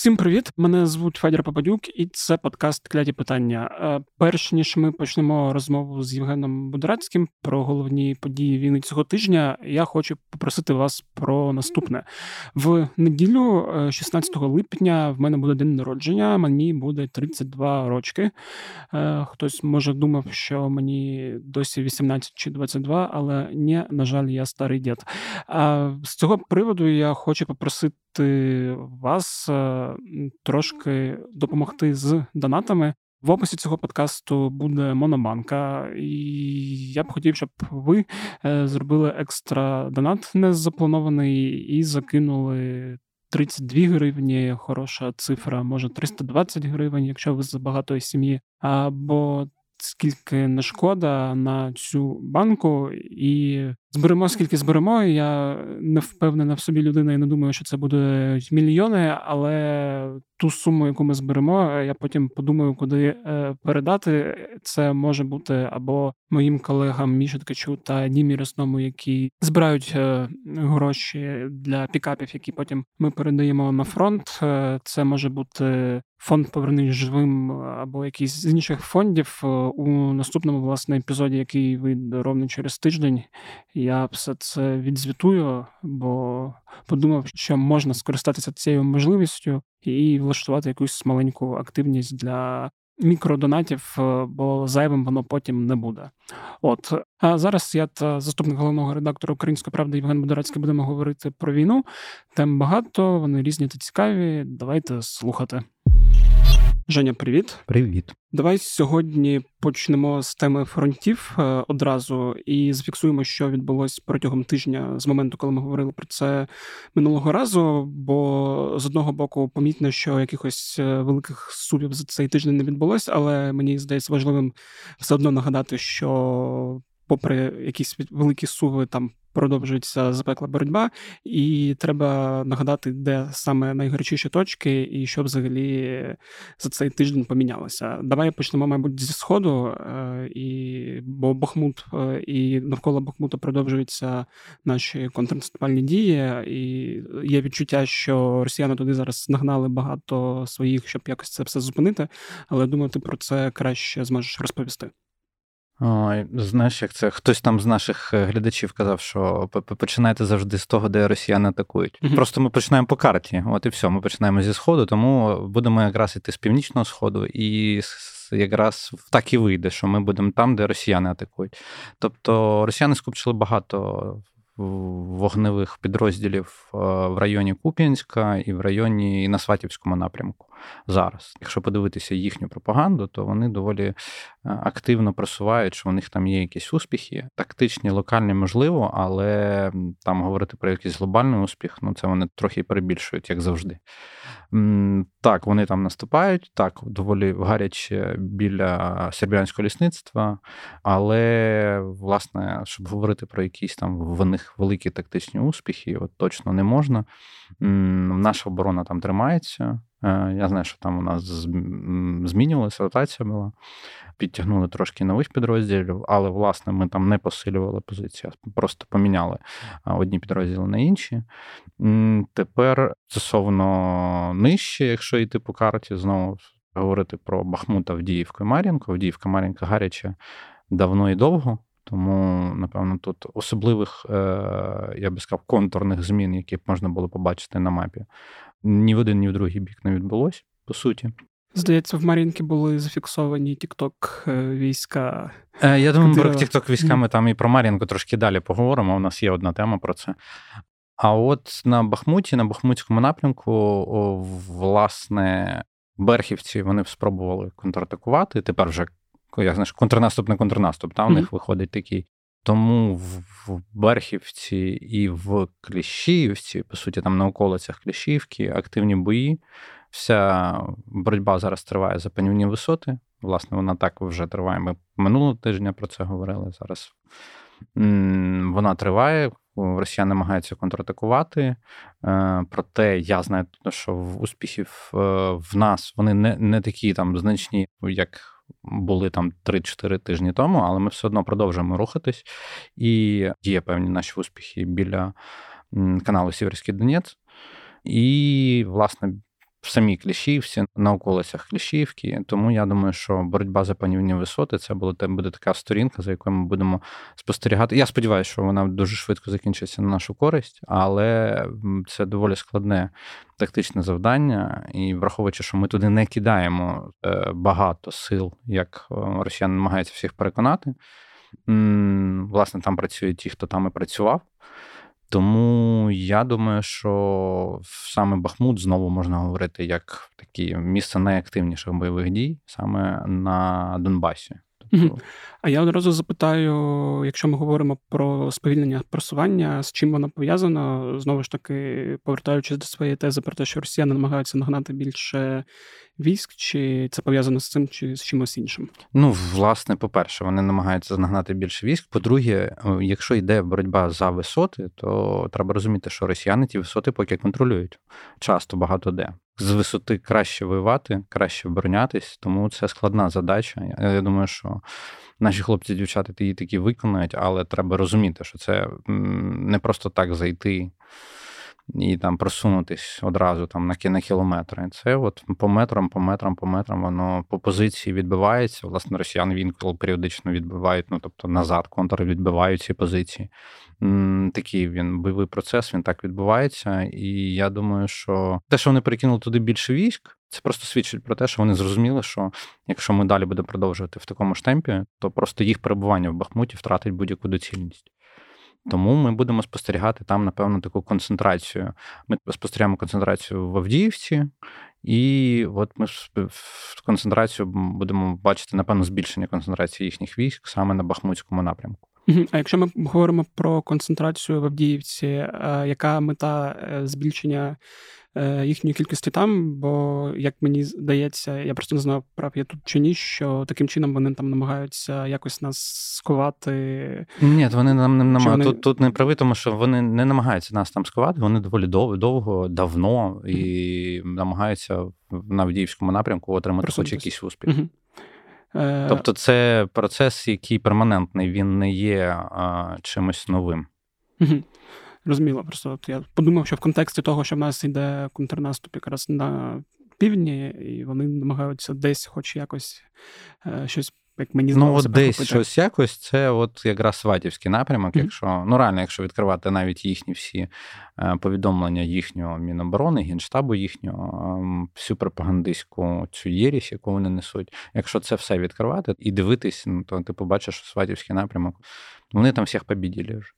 Усім привіт! Мене звуть Федір Попадюк, і це подкаст Кляті питання. Е, перш ніж ми почнемо розмову з Євгеном Будорацьким про головні події війни цього тижня, я хочу попросити вас про наступне в неділю, 16 е, липня, в мене буде день народження. Мені буде 32 рочки. Е, хтось може думав, що мені досі 18 чи 22, але ні, на жаль, я старий дід. З цього приводу я хочу попросити вас трошки допомогти з донатами. В описі цього подкасту буде Монобанка, і я б хотів, щоб ви е, зробили екстра донат незапланований і закинули 32 гривні. Хороша цифра, може 320 гривень, якщо ви з багатої сім'ї, або скільки не шкода на цю банку, і зберемо, скільки зберемо. Я не впевнена в собі людина і не думаю, що це буде мільйони, але ту суму, яку ми зберемо, я потім подумаю, куди е, передати. Це може бути або моїм колегам Міші Ткачу та Дімі Росному, які збирають е, гроші для пікапів, які потім ми передаємо на фронт. Е, це може бути фонд повернись живим або якийсь з інших фондів у наступному власне епізоді, який вийде ровно через тиждень. Я все це відзвітую, бо подумав, що можна скористатися цією можливістю і влаштувати якусь маленьку активність для мікродонатів, е, бо зайвим воно потім не буде. От а зараз я та заступник головного редактора Української правди Євген Бодорацький будемо говорити про війну. Тем багато, вони різні та цікаві. Давайте слухати. Женя, привіт. Привіт. Давай сьогодні почнемо з теми фронтів е, одразу і зафіксуємо, що відбулось протягом тижня з моменту, коли ми говорили про це минулого разу. Бо з одного боку помітно, що якихось е, великих сувів за цей тиждень не відбулось, але мені здається важливим все одно нагадати, що. Попри якісь великі суви там продовжується запекла боротьба, і треба нагадати, де саме найгарячіші точки, і що взагалі за цей тиждень помінялося. Давай почнемо, мабуть, зі сходу, е, і бо Бахмут е, і навколо Бахмута продовжуються наші контрнаступальні дії, і є відчуття, що росіяни туди зараз нагнали багато своїх, щоб якось це все зупинити. Але думаю, ти про це краще зможеш розповісти. Ой, Знаєш, як це хтось там з наших е, глядачів казав, що починайте завжди з того, де росіяни атакують. Mm-hmm. Просто ми починаємо по карті. От і все. Ми починаємо зі сходу, тому будемо якраз іти з північного сходу, і якраз так і вийде, що ми будемо там, де росіяни атакують. Тобто росіяни скупчили багато вогневих підрозділів е, в районі Куп'янська і в районі і на Сватівському напрямку зараз. Якщо подивитися їхню пропаганду, то вони доволі е, активно просувають, що у них там є якісь успіхи. Тактичні, локальні, можливо, але там говорити про якийсь глобальний успіх, ну це вони трохи перебільшують, як завжди. Так, вони там наступають, так, доволі гаряче біля сербіянського лісництва, але, власне, щоб говорити про якісь там в них великі тактичні успіхи, от точно не можна. Наша оборона там тримається. Е, я знаю, що там у нас змінювалася, ротація була, підтягнули трошки нових підрозділів, але, власне, ми там не посилювали позиції, просто поміняли одні підрозділи на інші. Тепер стосовно нижче, якщо йти по карті, знову говорити про Бахмута, Авдіївку і Мар'їнку. Авдіївка, Мар'їнка гаряче давно і довго. Тому, напевно, тут особливих, е, я би сказав, контурних змін, які б можна було побачити на мапі, ні в один, ні в другий бік не відбулось, по суті. Здається, в Мар'їнки були зафіксовані Тікток е, війська. Е, я думаю, про Тікток війська ми там і про Мар'їнку трошки далі поговоримо. У нас є одна тема про це. А от на Бахмуті, на Бахмутському напрямку, власне, берхівці вони спробували контратакувати. Тепер вже як знаєш, контрнаступ на контрнаступ. Та у mm-hmm. них виходить такий. Тому в Берхівці і в Кліщівці, по суті, там на околицях Кліщівки, активні бої. Вся боротьба зараз триває за панівні висоти. Власне, вона так вже триває. Ми минулого тижня про це говорили. Зараз вона триває. Росіяни намагаються контратакувати. Е, проте я знаю, що в успіхів е, в нас вони не не такі там значні, як були там 3-4 тижні тому, але ми все одно продовжуємо рухатись. І є певні наші успіхи біля каналу Сіверський Донець. І, власне, самій Кліщівці, на околицях Кліщівки. Тому я думаю, що боротьба за панівні висоти це буде, буде така сторінка, за якою ми будемо спостерігати. Я сподіваюся, що вона дуже швидко закінчиться на нашу користь, але це доволі складне тактичне завдання. І враховуючи, що ми туди не кидаємо е, багато сил, як е, росіяни намагаються всіх переконати. Власне, там працюють ті, хто там і працював. Тому я думаю, що саме Бахмут знову можна говорити як таке місце найактивніших бойових дій саме на Донбасі. Тобто... А я одразу запитаю, якщо ми говоримо про сповільнення просування, з чим воно пов'язано? Знову ж таки, повертаючись до своєї тези про те, що росіяни намагаються нагнати більше військ, чи це пов'язано з цим, чи з чимось іншим? Ну, власне, по-перше, вони намагаються нагнати більше військ. По-друге, якщо йде боротьба за висоти, то треба розуміти, що росіяни ті висоти поки контролюють часто багато де. З висоти краще воювати, краще оборонятись, тому це складна задача. Я думаю, що наші хлопці, дівчата її такі виконають, але треба розуміти, що це не просто так зайти і там просунутись одразу там на на кілометри. Це от по метрам, по метрам, по метрам воно по позиції відбивається. Власне, росіяни він періодично відбивають, ну тобто назад, контр відбивають ці позиції. Такий він бойовий процес, він так відбувається. І я думаю, що те, що вони перекинули туди більше військ, це просто свідчить про те, що вони зрозуміли, що якщо ми далі будемо продовжувати в такому ж темпі, то просто їх перебування в Бахмуті втратить будь-яку доцільність. Тому ми будемо спостерігати там, напевно, таку концентрацію. Ми спостерігаємо концентрацію в Авдіївці, і от ми концентрацію будемо бачити, напевно, збільшення концентрації їхніх військ саме на Бахмутському напрямку. А якщо ми говоримо про концентрацію в Авдіївці, е, яка мета е, збільшення їхньої кількості там, бо, як мені здається, я просто не знаю, прав я тут чи ні, що таким чином вони там намагаються якось нас сховати. Ні, вони нам не намагаються. Вони... Тут тут не прави, тому що вони не намагаються нас там сховати, вони доволі довго, довго давно і mm-hmm. намагаються на Авдіївському напрямку отримати хоч якийсь успіх. Mm-hmm. Тобто це процес, який перманентний, він не є а, чимось новим. Угу. Розуміло, просто от я подумав, що в контексті того, що в нас йде контрнаступ якраз на півдні, і вони намагаються десь, хоч якось е, щось. Як мені ну, от десь купити. щось якось, це от якраз Сватівський напрямок. Mm-hmm. Якщо ну реально, якщо відкривати навіть їхні всі е, повідомлення їхнього міноборони, генштабу їхнього, ем, всю пропагандистську цю єрість, яку вони несуть. Якщо це все відкривати і дивитись, ну то ти побачиш, що Сватівський напрямок, вони там всіх побіділи вже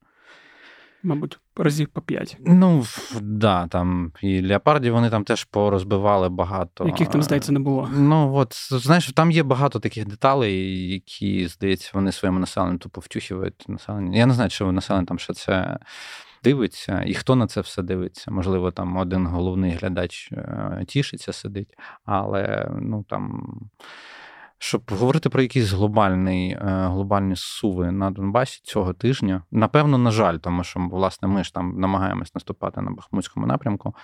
мабуть, разів по п'ять. Ну, да, там і леопардів вони там теж порозбивали багато. Яких там, здається, не було. Ну, от, знаєш, там є багато таких деталей, які, здається, вони своєму населенню тупо втюхівають населення. Я не знаю, чи населення там ще це. Дивиться, і хто на це все дивиться? Можливо, там один головний глядач е, тішиться, сидить, але ну там щоб говорити про якісь глобальний, е, глобальні суви на Донбасі цього тижня, напевно, на жаль, тому що власне ми ж там намагаємось наступати на Бахмутському напрямку,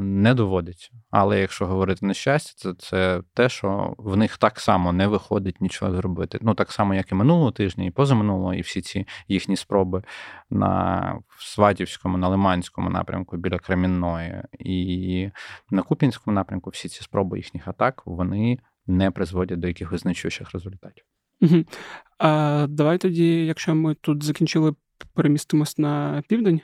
не доводиться. Але якщо говорити на щастя, це, це те, що в них так само не виходить нічого зробити. Ну так само, як і минулого тижня, і позаминулого, і всі ці їхні спроби на Сватівському, на Лиманському напрямку біля Кремінної і на Купінському напрямку, всі ці спроби їхніх атак, вони не призводять до якихось значущих результатів. Угу. А Давай тоді, якщо ми тут закінчили, перемістимось на південь,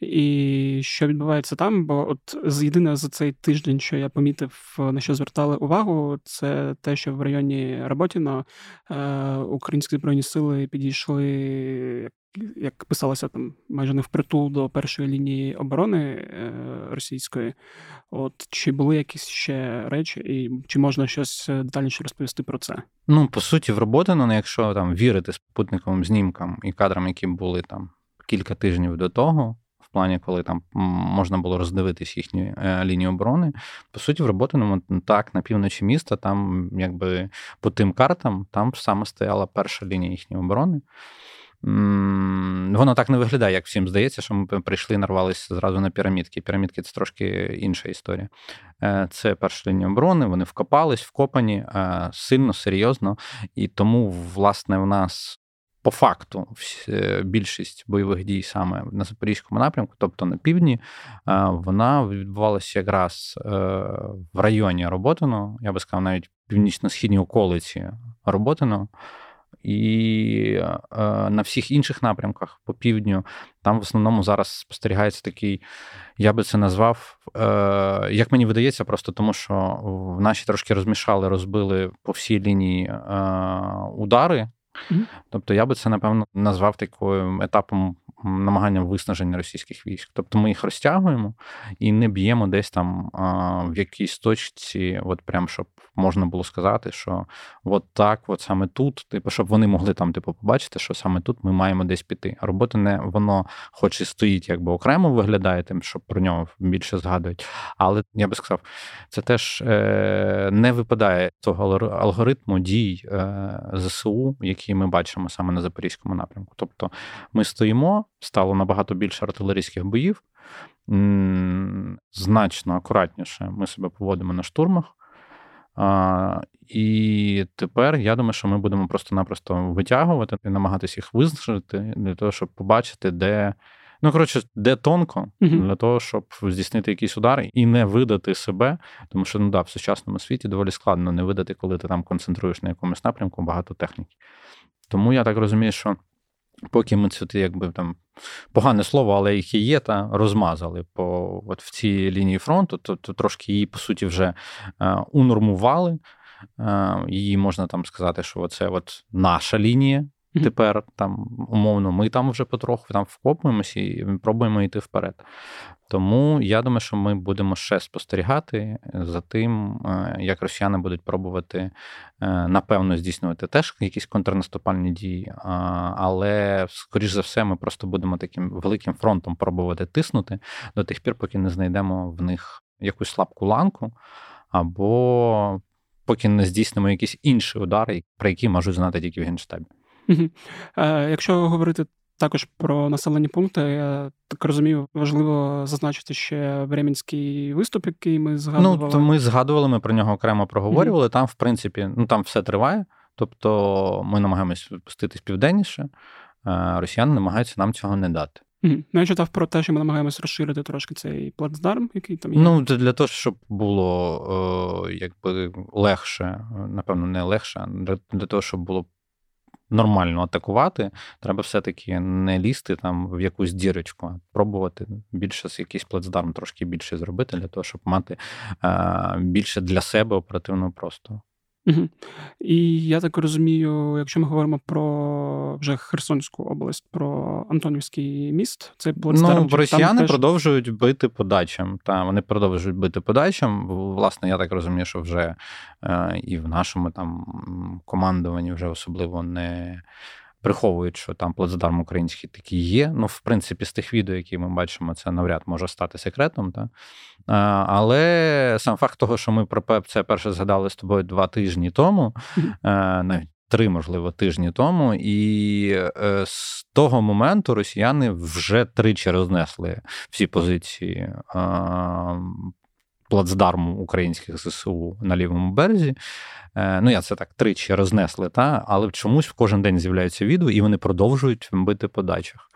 і що відбувається там? Бо от з єдине за цей тиждень, що я помітив, на що звертали увагу, це те, що в районі Роботіно е, українські збройні сили підійшли як писалося там майже не впритул до першої лінії оборони е, російської. От чи були якісь ще речі, і чи можна щось е, детальніше розповісти про це? Ну по суті, в роботи, ну якщо там вірити спутниковим знімкам і кадрам, які були там кілька тижнів до того. В плані, коли там можна було роздивитись їхні е, лінії оборони, по суті, в роботиному так на півночі міста, там якби по тим картам, там саме стояла перша лінія їхньої оборони. Воно так не виглядає, як всім здається, що ми прийшли і нарвалися зразу на пірамідки. Пірамідки це трошки інша історія. Е, це перша лінія оборони, вони вкопались, вкопані е, сильно, серйозно. І тому, власне, в нас по факту більшість бойових дій саме на Запорізькому напрямку, тобто на півдні, вона відбувалася якраз в районі Роботино, я би сказав, навіть північно-східній околиці Роботино. І на всіх інших напрямках по півдню там в основному зараз спостерігається такий, я би це назвав, е, як мені видається, просто тому що в наші трошки розмішали, розбили по всій лінії е, удари. Mm-hmm. Тобто я би це, напевно, назвав таким етапом намаганням виснаження російських військ. Тобто ми їх розтягуємо і не б'ємо десь там в якійсь точці, от прям щоб можна було сказати, що от так, от саме тут, типу, щоб вони могли там, типу, побачити, що саме тут ми маємо десь піти. А робота не воно, хоч і стоїть, якби окремо виглядає, тим, щоб про нього більше згадують. Але я би сказав, це теж е, не випадає того алгоритму дій е, ЗСУ, який ми бачимо саме на Запорізькому напрямку. Тобто ми стоїмо стало набагато більше артилерійських боїв. Значно акуратніше ми себе поводимо на штурмах. А, І тепер я думаю, що ми будемо просто-напросто витягувати і намагатися їх визначити для того, щоб побачити, де. Ну, коротше, де тонко uh-huh. для того, щоб здійснити якісь удари і не видати себе, тому що ну да, в сучасному світі доволі складно не видати, коли ти там концентруєш на якомусь напрямку багато техніки. Тому я так розумію, що Поки ми це якби там погане слово, але їх і є, та розмазали по от в цій лінії фронту, то, то трошки її, по суті, вже е, унормували. Е, її можна там сказати, що це от наша лінія. Тепер там умовно ми там вже потроху там вкопуємося і пробуємо йти вперед. Тому я думаю, що ми будемо ще спостерігати за тим, е, як росіяни будуть пробувати е, напевно здійснювати теж якісь контрнаступальні дії, але скоріш за все, ми просто будемо таким великим фронтом пробувати тиснути до тих пір, поки не знайдемо в них якусь слабку ланку, або поки не здійснимо якісь інші удари, про які можуть знати тільки в генштабі. Е, якщо говорити також про населені пункти, я так розумію, важливо зазначити ще Временський виступ, який ми згадували. Ну, то ми згадували, ми про нього окремо проговорювали. Mm-hmm. Там, в принципі, ну там все триває. Тобто ми намагаємось спуститись південніше, росіяни намагаються нам цього не дати. Mm-hmm. Ну, я читав про те, що ми намагаємося розширити трошки цей плацдарм, який там є. Ну, для того, щоб було о, якби легше, напевно, не легше, для того, щоб було нормально атакувати, треба все-таки не лізти там в якусь дірочку, а пробувати більше з якийсь плацдарм трошки більше зробити для того, щоб мати а, більше для себе оперативного простору. Угу. І я так розумію, якщо ми говоримо про вже Херсонську область, про Антонівський міст, це Ну, росіяни теж... продовжують бити подачам. Та вони продовжують бити подачам. Власне, я так розумію, що вже е, і в нашому там командуванні вже особливо не приховують, що там плацдарм український такий є. Ну, в принципі, з тих відео, які ми бачимо, це навряд може стати секретом. Та? Але сам факт того, що ми про це перше згадали з тобою два тижні тому, навіть. Три, можливо, тижні тому, і е, з того моменту росіяни вже тричі рознесли всі позиції е, плацдарму українських ЗСУ на лівому березі. Е, ну, я це так тричі рознесли, та? але чомусь в кожен день з'являються відео, і вони продовжують бити по дачах.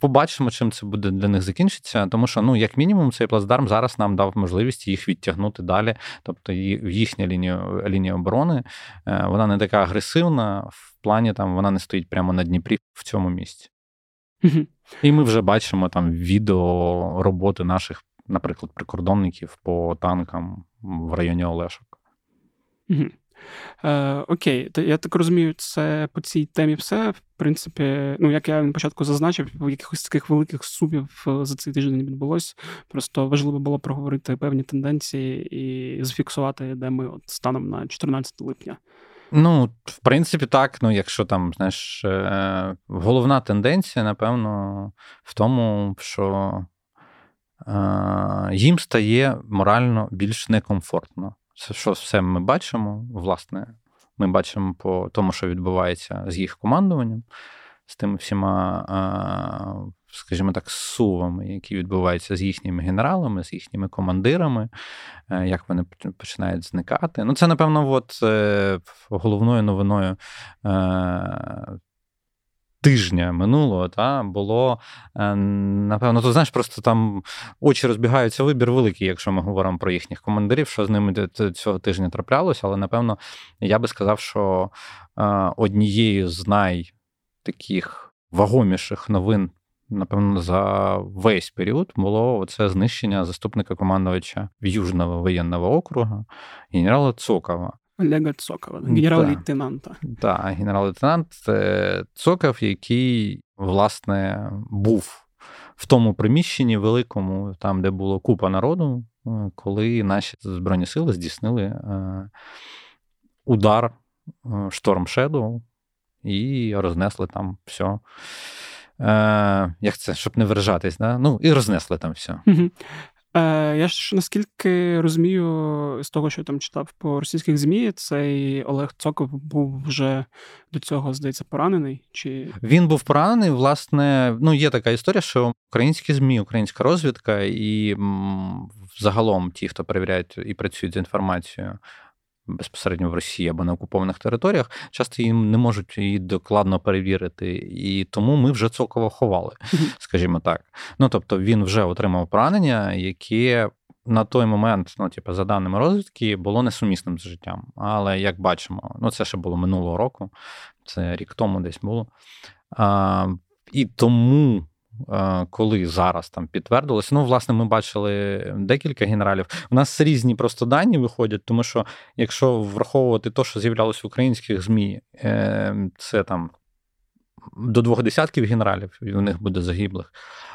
Побачимо, чим це буде для них закінчиться, тому що, ну, як мінімум, цей плацдарм зараз нам дав можливість їх відтягнути далі. Тобто, їхня лінія лінія оборони е, вона не така агресивна, в плані там вона не стоїть прямо на Дніпрі в цьому місці. І ми вже бачимо там відео роботи наших, наприклад, прикордонників по танкам в районі Олешок. Угу. Е, Окей, я так розумію, це по цій темі все. В принципі, ну як я на початку зазначив, якихось таких великих сумів е, за цей тиждень не відбулось. Просто важливо було проговорити певні тенденції і зафіксувати, де ми от станом на 14 липня. Ну, в принципі, так. Ну, якщо там, знаєш, е, головна тенденція, напевно, в тому, що їм стає морально більш некомфортно. Це що все ми бачимо, власне, ми бачимо по тому, що відбувається з їх командуванням, з тими всіма скажімо так, сувами, які відбуваються з їхніми генералами, з їхніми командирами, е, як вони починають зникати. Ну, це, напевно, от е, головною новиною. Тижня минулого та було напевно, то знаєш, просто там очі розбігаються вибір великий, якщо ми говоримо про їхніх командирів, що з ними цього тижня траплялося. Але напевно я би сказав, що однією з найтаких вагоміших новин напевно, за весь період було це знищення заступника командувача Южного воєнного округу генерала Цокова. Олега Цокова, генерал-лейтенанта. Так, генерал-лейтенант Цоков, який, власне, був в тому приміщенні великому, там, де було купа народу, е, коли наші Збройні сили здійснили е, удар Шторм Шедоу і рознесли там все. Е, Як це, щоб не виражатись, да? ну і рознесли там все. Е, Я ж наскільки розумію, з того, що я там читав по російських ЗМІ, цей Олег Цоков був вже до цього, здається, поранений. Чи він був поранений? Власне, ну є така історія, що українські ЗМІ, українська розвідка і загалом ті, хто перевіряють і працюють з інформацією безпосередньо в Росії або на окупованих територіях, часто їм не можуть її докладно перевірити. І тому ми вже Цокова ховали, скажімо так. Ну тобто він вже отримав поранення, яке. На той момент, ну, типу, за даними розвідки, було несумісним з життям. Але як бачимо, ну це ще було минулого року, це рік тому десь було. А, І тому коли зараз там підтвердилось. Ну, власне, ми бачили декілька генералів. У нас різні просто дані виходять, тому що якщо враховувати те, що з'являлося в українських ЗМІ, ем, це там до двох десятків генералів, і у них буде загиблих.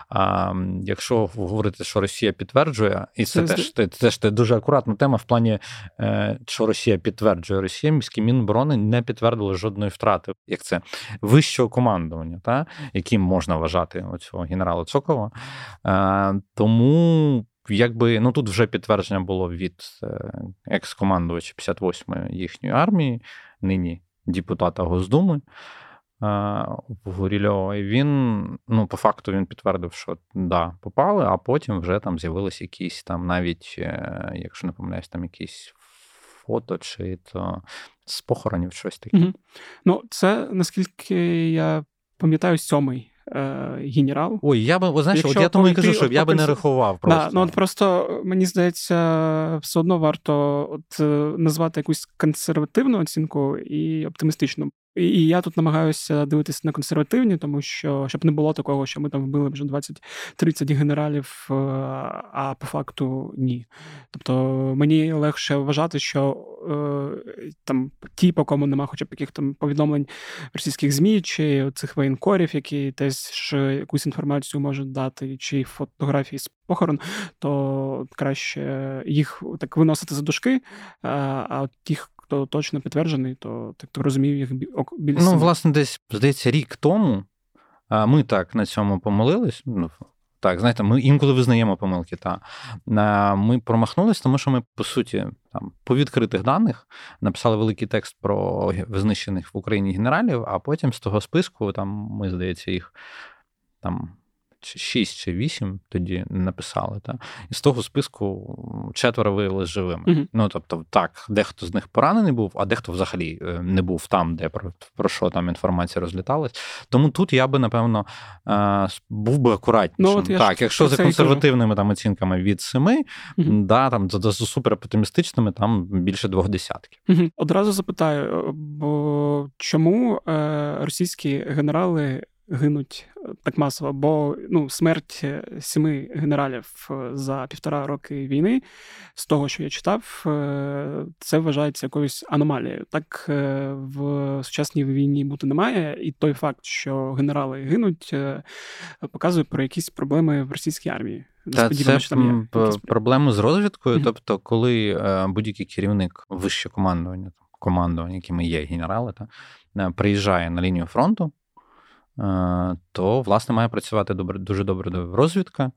А якщо говорити, що Росія підтверджує, і це, це теж це, це ж дуже акуратна тема в плані, е, що Росія підтверджує, Росія міські міноборони не підтвердили жодної втрати. Як це вищого командування, та яким можна вважати оцього генерала Цокова. Е, тому. Якби ну тут вже підтвердження було від е, екс-командувача 58-ї їхньої армії, нині депутата Госдуми, в І він, ну, по факту, він підтвердив, що да, попали, а потім вже там з'явилися якісь там, навіть, е, якщо не помиляюсь, там якісь фото чи то з похоронів щось таке. Угу. Ну, це наскільки я пам'ятаю, сьомий. Е, генерал. Ой, я би, знаєш, Якщо от я тому і кажу, що я би не рахував. просто. Да, ну от Просто мені здається, все одно варто от е, назвати якусь консервативну оцінку і оптимістичну. І я тут намагаюся дивитися на консервативні, тому що щоб не було такого, що ми там вбили вже 20-30 генералів, е, а по факту ні. Тобто мені легше вважати, що е, там ті, по кому нема хоча б яких там повідомлень російських ЗМІ, чи цих воєнкорів, які теж якусь інформацію можуть дати, чи фотографії з похорон, то краще їх так виносити за дужки, а от тих, хто точно підтверджений, то так то розумію їх біля Ну, власне, десь здається, рік тому ми так на цьому помилились. Ну, так, знаєте, ми інколи визнаємо помилки. Та ми промахнулись, тому що ми, по суті, там по відкритих даних написали великий текст про знищених в Україні генералів, а потім з того списку, там ми, здається, їх там 6 чи 8 тоді написали. Та? І з того списку четверо виявилися живими. uh Ну тобто, так, дехто з них поранений був, а дехто взагалі е, не був там, де про, про що там інформація розліталась. Тому тут я би, напевно, е, був би акуратнішим. Ну, от я так, якщо за консервативними там оцінками від 7, uh да, там за, за супероптимістичними, там більше двох десятків. uh Одразу запитаю, бо чому е, російські генерали гинуть е, так масово, бо ну, смерть е, сіми генералів е, за півтора роки війни, з того, що я читав, це вважається якоюсь аномалією. Так в сучасній війні бути немає, і той факт, що генерали гинуть, показує про якісь проблеми в російській армії. Та це що там є проблеми з розвідкою. Mm-hmm. Тобто, коли будь-який керівник вище командування, командування, якими є генерали, та приїжджає на лінію фронту то, власне, має працювати добре, дуже добре розвідка.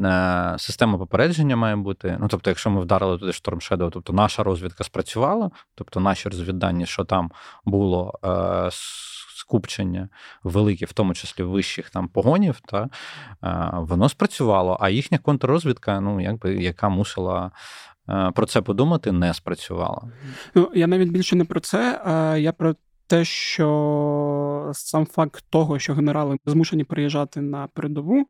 Е, система попередження має бути. Ну, тобто, якщо ми вдарили туди Storm Shadow, тобто наша розвідка спрацювала, тобто наші розвіддані, що там було е, скупчення велике, в тому числі вищих там погонів, та е, воно спрацювало, а їхня контррозвідка, ну якби яка мусила. Е, про це подумати не спрацювала. Ну я навіть більше не про це. а Я про те, що сам факт того, що генерали змушені приїжджати на передову,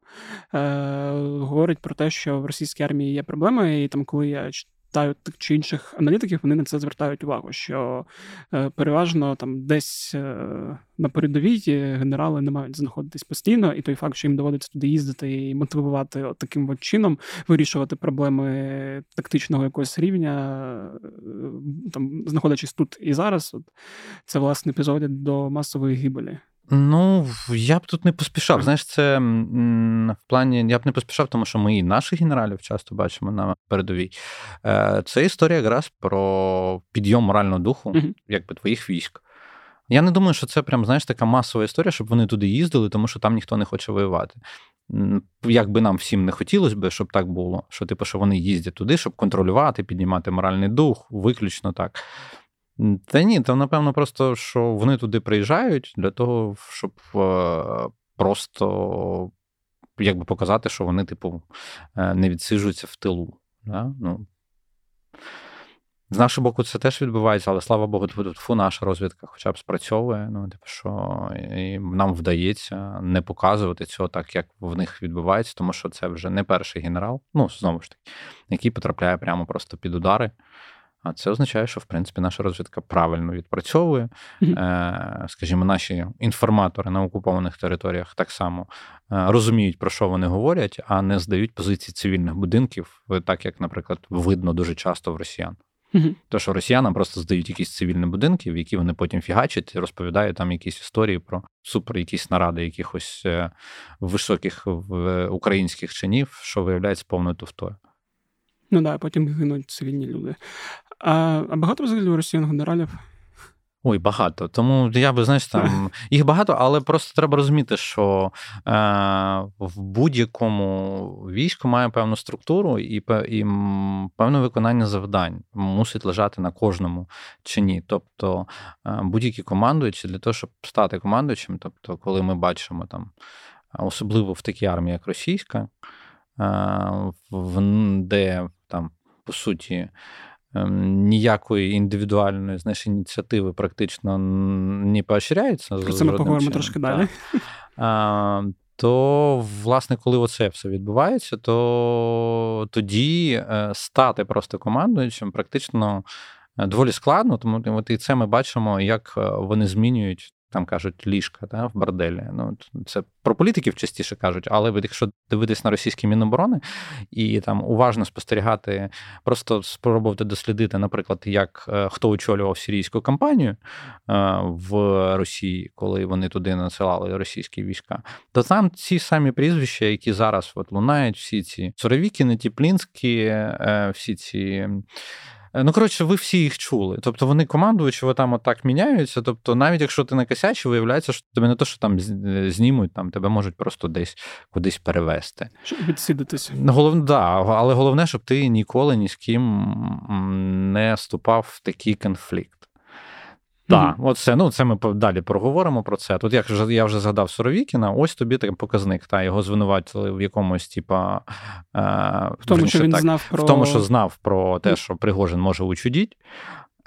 е, говорить про те, що в російській армії є проблеми, і там, коли я читаю чи інших аналітиків, вони на це звертають увагу, що е, переважно там десь е, на передовій генерали не мають знаходитись постійно, і той факт, що їм доводиться туди їздити і мотивувати таким от чином, вирішувати проблеми тактичного якогось рівня, е, там знаходячись тут і зараз, от це власне епізодять до масової гибелі. Ну, я б тут не поспішав. Знаєш, це в плані я б не поспішав, тому що ми і наших генералів часто бачимо на передовій. Е, це історія якраз про підйом морального духу, mm-hmm. якби твоїх військ. Я не думаю, що це прям, знаєш, така масова історія, щоб вони туди їздили, тому що там ніхто не хоче воювати. Як би нам всім не хотілося б, щоб так було, що типу, що вони їздять туди, щоб контролювати, піднімати моральний дух, виключно так. Та ні, то напевно, просто що вони туди приїжджають для того, щоб е, просто якби показати, що вони, типу, е, не відсиджуються в тилу. Да? Ну, З нашого боку, це теж відбувається, але слава Богу, фу, наша розвідка хоча б спрацьовує. Ну, типу, що і нам вдається не показувати цього так, як в них відбувається, тому що це вже не перший генерал, ну знову ж таки, який потрапляє прямо просто під удари. А це означає, що в принципі наша розвідка правильно відпрацьовує. Mm-hmm. Скажімо, наші інформатори на окупованих територіях так само е, розуміють, про що вони говорять, а не здають позиції цивільних будинків, так як, наприклад, видно дуже часто в росіян. Mm-hmm. То, що росіянам просто здають якісь цивільні будинки, в які вони потім фігачать і розповідають там якісь історії про супер, якісь наради якихось е, високих українських чинів, що виявляється повною туфтою. Ну да, потім гинуть цивільні люди. А а багато взагалі у росіян генералів? Ой, багато. Тому я би, знаєш, там їх багато, але просто треба розуміти, що е, в будь-якому війську має певну структуру і і певне виконання завдань мусить лежати на кожному чині. Тобто е, будь-які командуючі для того, щоб стати командуючим, тобто, коли ми бачимо там, особливо в такій армії, як російська, е, в, де там, по суті, ніякої індивідуальної знаєш, ініціативи практично не поощряється. Про це ми поговоримо трошки далі. А, то, власне, коли оце все відбувається, то тоді е, стати просто командуючим практично е, доволі складно, тому от і це ми бачимо, як е, вони змінюють там кажуть ліжка да, в борделі. Ну це про політиків частіше кажуть, але якщо дивитись на російські міноборони і там уважно спостерігати, просто спробувати дослідити, наприклад, як е, хто очолював сирійську кампанію е, в Росії, коли вони туди насилали російські війська, то там ці самі прізвища, які зараз от лунають, всі ці Соровікіни, Тіплінські, е, всі ці. Е, ну, коротше, ви всі їх чули. Тобто вони командуючи, ви там отак міняються. Тобто, навіть якщо ти накосячий, виявляється, що тебе не то, що там е, знімуть, там тебе можуть просто десь кудись перевести. Щоб відсидитися. Головне, да, але головне, щоб ти ніколи ні з ким не вступав в такий конфлікт. Так, mm-hmm. оце, ну це ми далі проговоримо про це. Тут як я вже згадав Соровікіна, ось тобі такий показник. Та його звинуватили в якомусь, типа е, в тому, що він так, знав про в тому, що знав про те, що Пригожин може учудіть.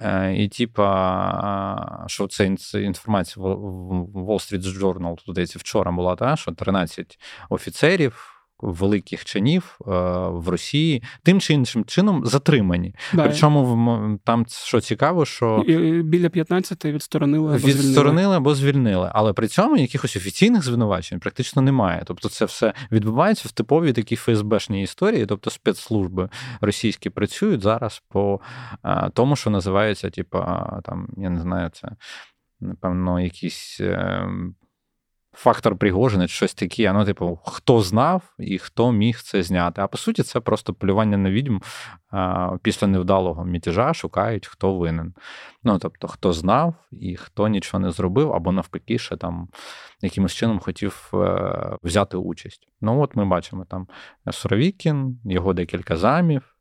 Е, і, типа, що це інформація в Wall Street Journal, тут вчора була, та, що 13 офіцерів великих чинів е, в Росії тим чи іншим чином затримані. Да. Причому там що цікаво, що біля 15 відсторонили або відсторонили або звільнили, але при цьому якихось офіційних звинувачень практично немає. Тобто, це все відбувається в типовій такій ФСБшній історії, тобто спецслужби російські працюють зараз по е, тому, що називається, типу, там я не знаю, це напевно, якісь. Фактор Пригожина, щось таке. Ну, типу, хто знав і хто міг це зняти. А по суті, це просто полювання на відьм після невдалого мятежа шукають, хто винен. Ну, тобто, хто знав і хто нічого не зробив, або навпаки, ще там якимось чином хотів е, взяти участь. Ну, от ми бачимо там Суровікін, його декілька замів.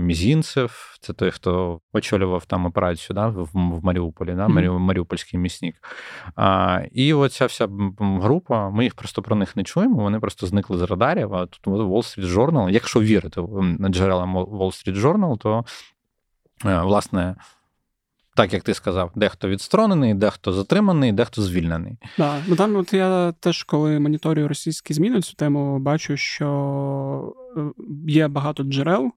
Мізінцев, це той, хто очолював там операцію да, в, в Маріуполі, да, mm-hmm. Маріупольський міснік. А, І оця вся група, ми їх просто про них не чуємо, вони просто зникли з радарів. А тут Wall Street Journal, якщо вірити джерелам Wall Street Journal, то е, власне так як ти сказав, дехто відсторонений, дехто затриманий, дехто звільнений. Да. Ну там, от я теж, коли моніторю російські зміни цю тему, бачу, що є багато джерел,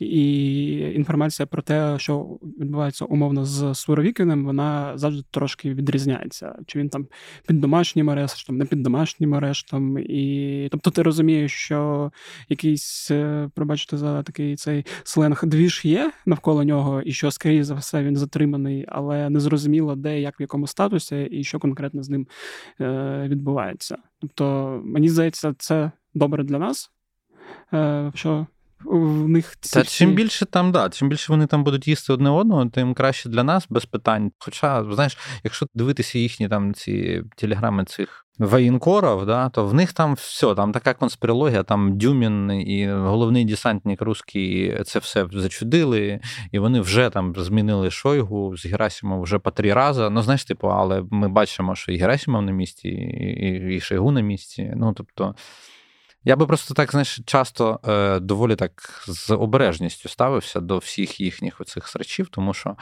і інформація про те, що відбувається умовно з Суровікіним, вона завжди трошки відрізняється. Чи він там під домашнім арештом, не під домашнім арештом. І тобто ти розумієш, що якийсь, е, пробачте за такий цей сленг, двіж є навколо нього, і що, скоріше за все, він затриманий, але не зрозуміло, де, як, в якому статусі, і що конкретно з ним е, відбувається. Тобто, мені здається, це добре для нас. Е, що в них ці Та всі... чим більше там, да, чим більше вони там будуть їсти одне одного, тим краще для нас без питань. Хоча, знаєш, якщо дивитися їхні там ці телеграми цих воєнкорів, да, то в них там все, там така конспірологія, там Дюмін і головний десантник русський це все зачудили, і вони вже там змінили Шойгу з Герасимом вже по три рази. Ну, знаєш, типу, але ми бачимо, що і Герасимов на місці, і, і Шойгу на місці. Ну, тобто. Я би просто так, знаєш, часто е, доволі так з обережністю ставився до всіх їхніх оцих срачів, тому що,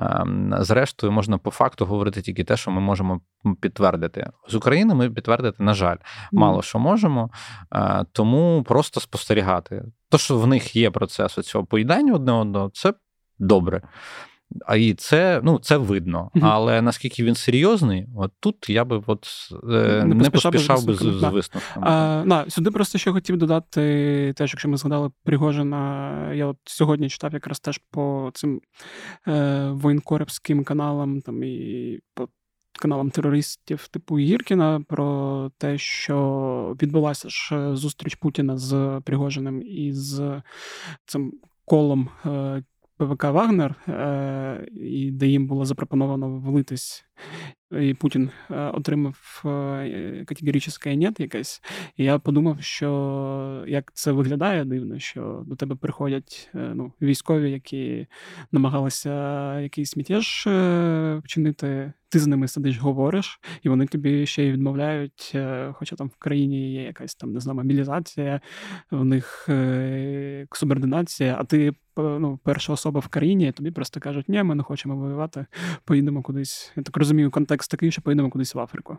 е, зрештою, можна по факту говорити тільки те, що ми можемо підтвердити. З України ми підтвердити, на жаль, мало що можемо, е, тому просто спостерігати. То, що в них є процес цього поїдання одне одного, це добре. А і це ну, це видно. mm Але наскільки він серйозний, от тут я би от, е, не, не поспішав би з, з висновками. А, на, Сюди просто ще хотів додати, теж, якщо ми згадали Пригожина, я от сьогодні читав якраз теж по цим е, воєнкоребським каналам там і по каналам терористів типу Гіркіна про те, що відбулася ж зустріч Путіна з Пригожиним і з цим колом. Е, ПВК Вагнер, е, і де їм було запропоновано влитись і Путін э, отримав э, категоричне «ні» якесь. І я подумав, що як це виглядає дивно, що до тебе приходять е, ну, військові, які намагалися якийсь мятеж е, вчинити. Ти з ними сидиш, говориш, і вони тобі ще й відмовляють. Е, хоча там в країні є якась там не знаю, мобілізація, в них субординація, а ти ну, перша особа в країні, і тобі просто кажуть, ні, ми не хочемо воювати, поїдемо кудись. Я так розумію, контекст такий, що поїдемо кудись в Африку.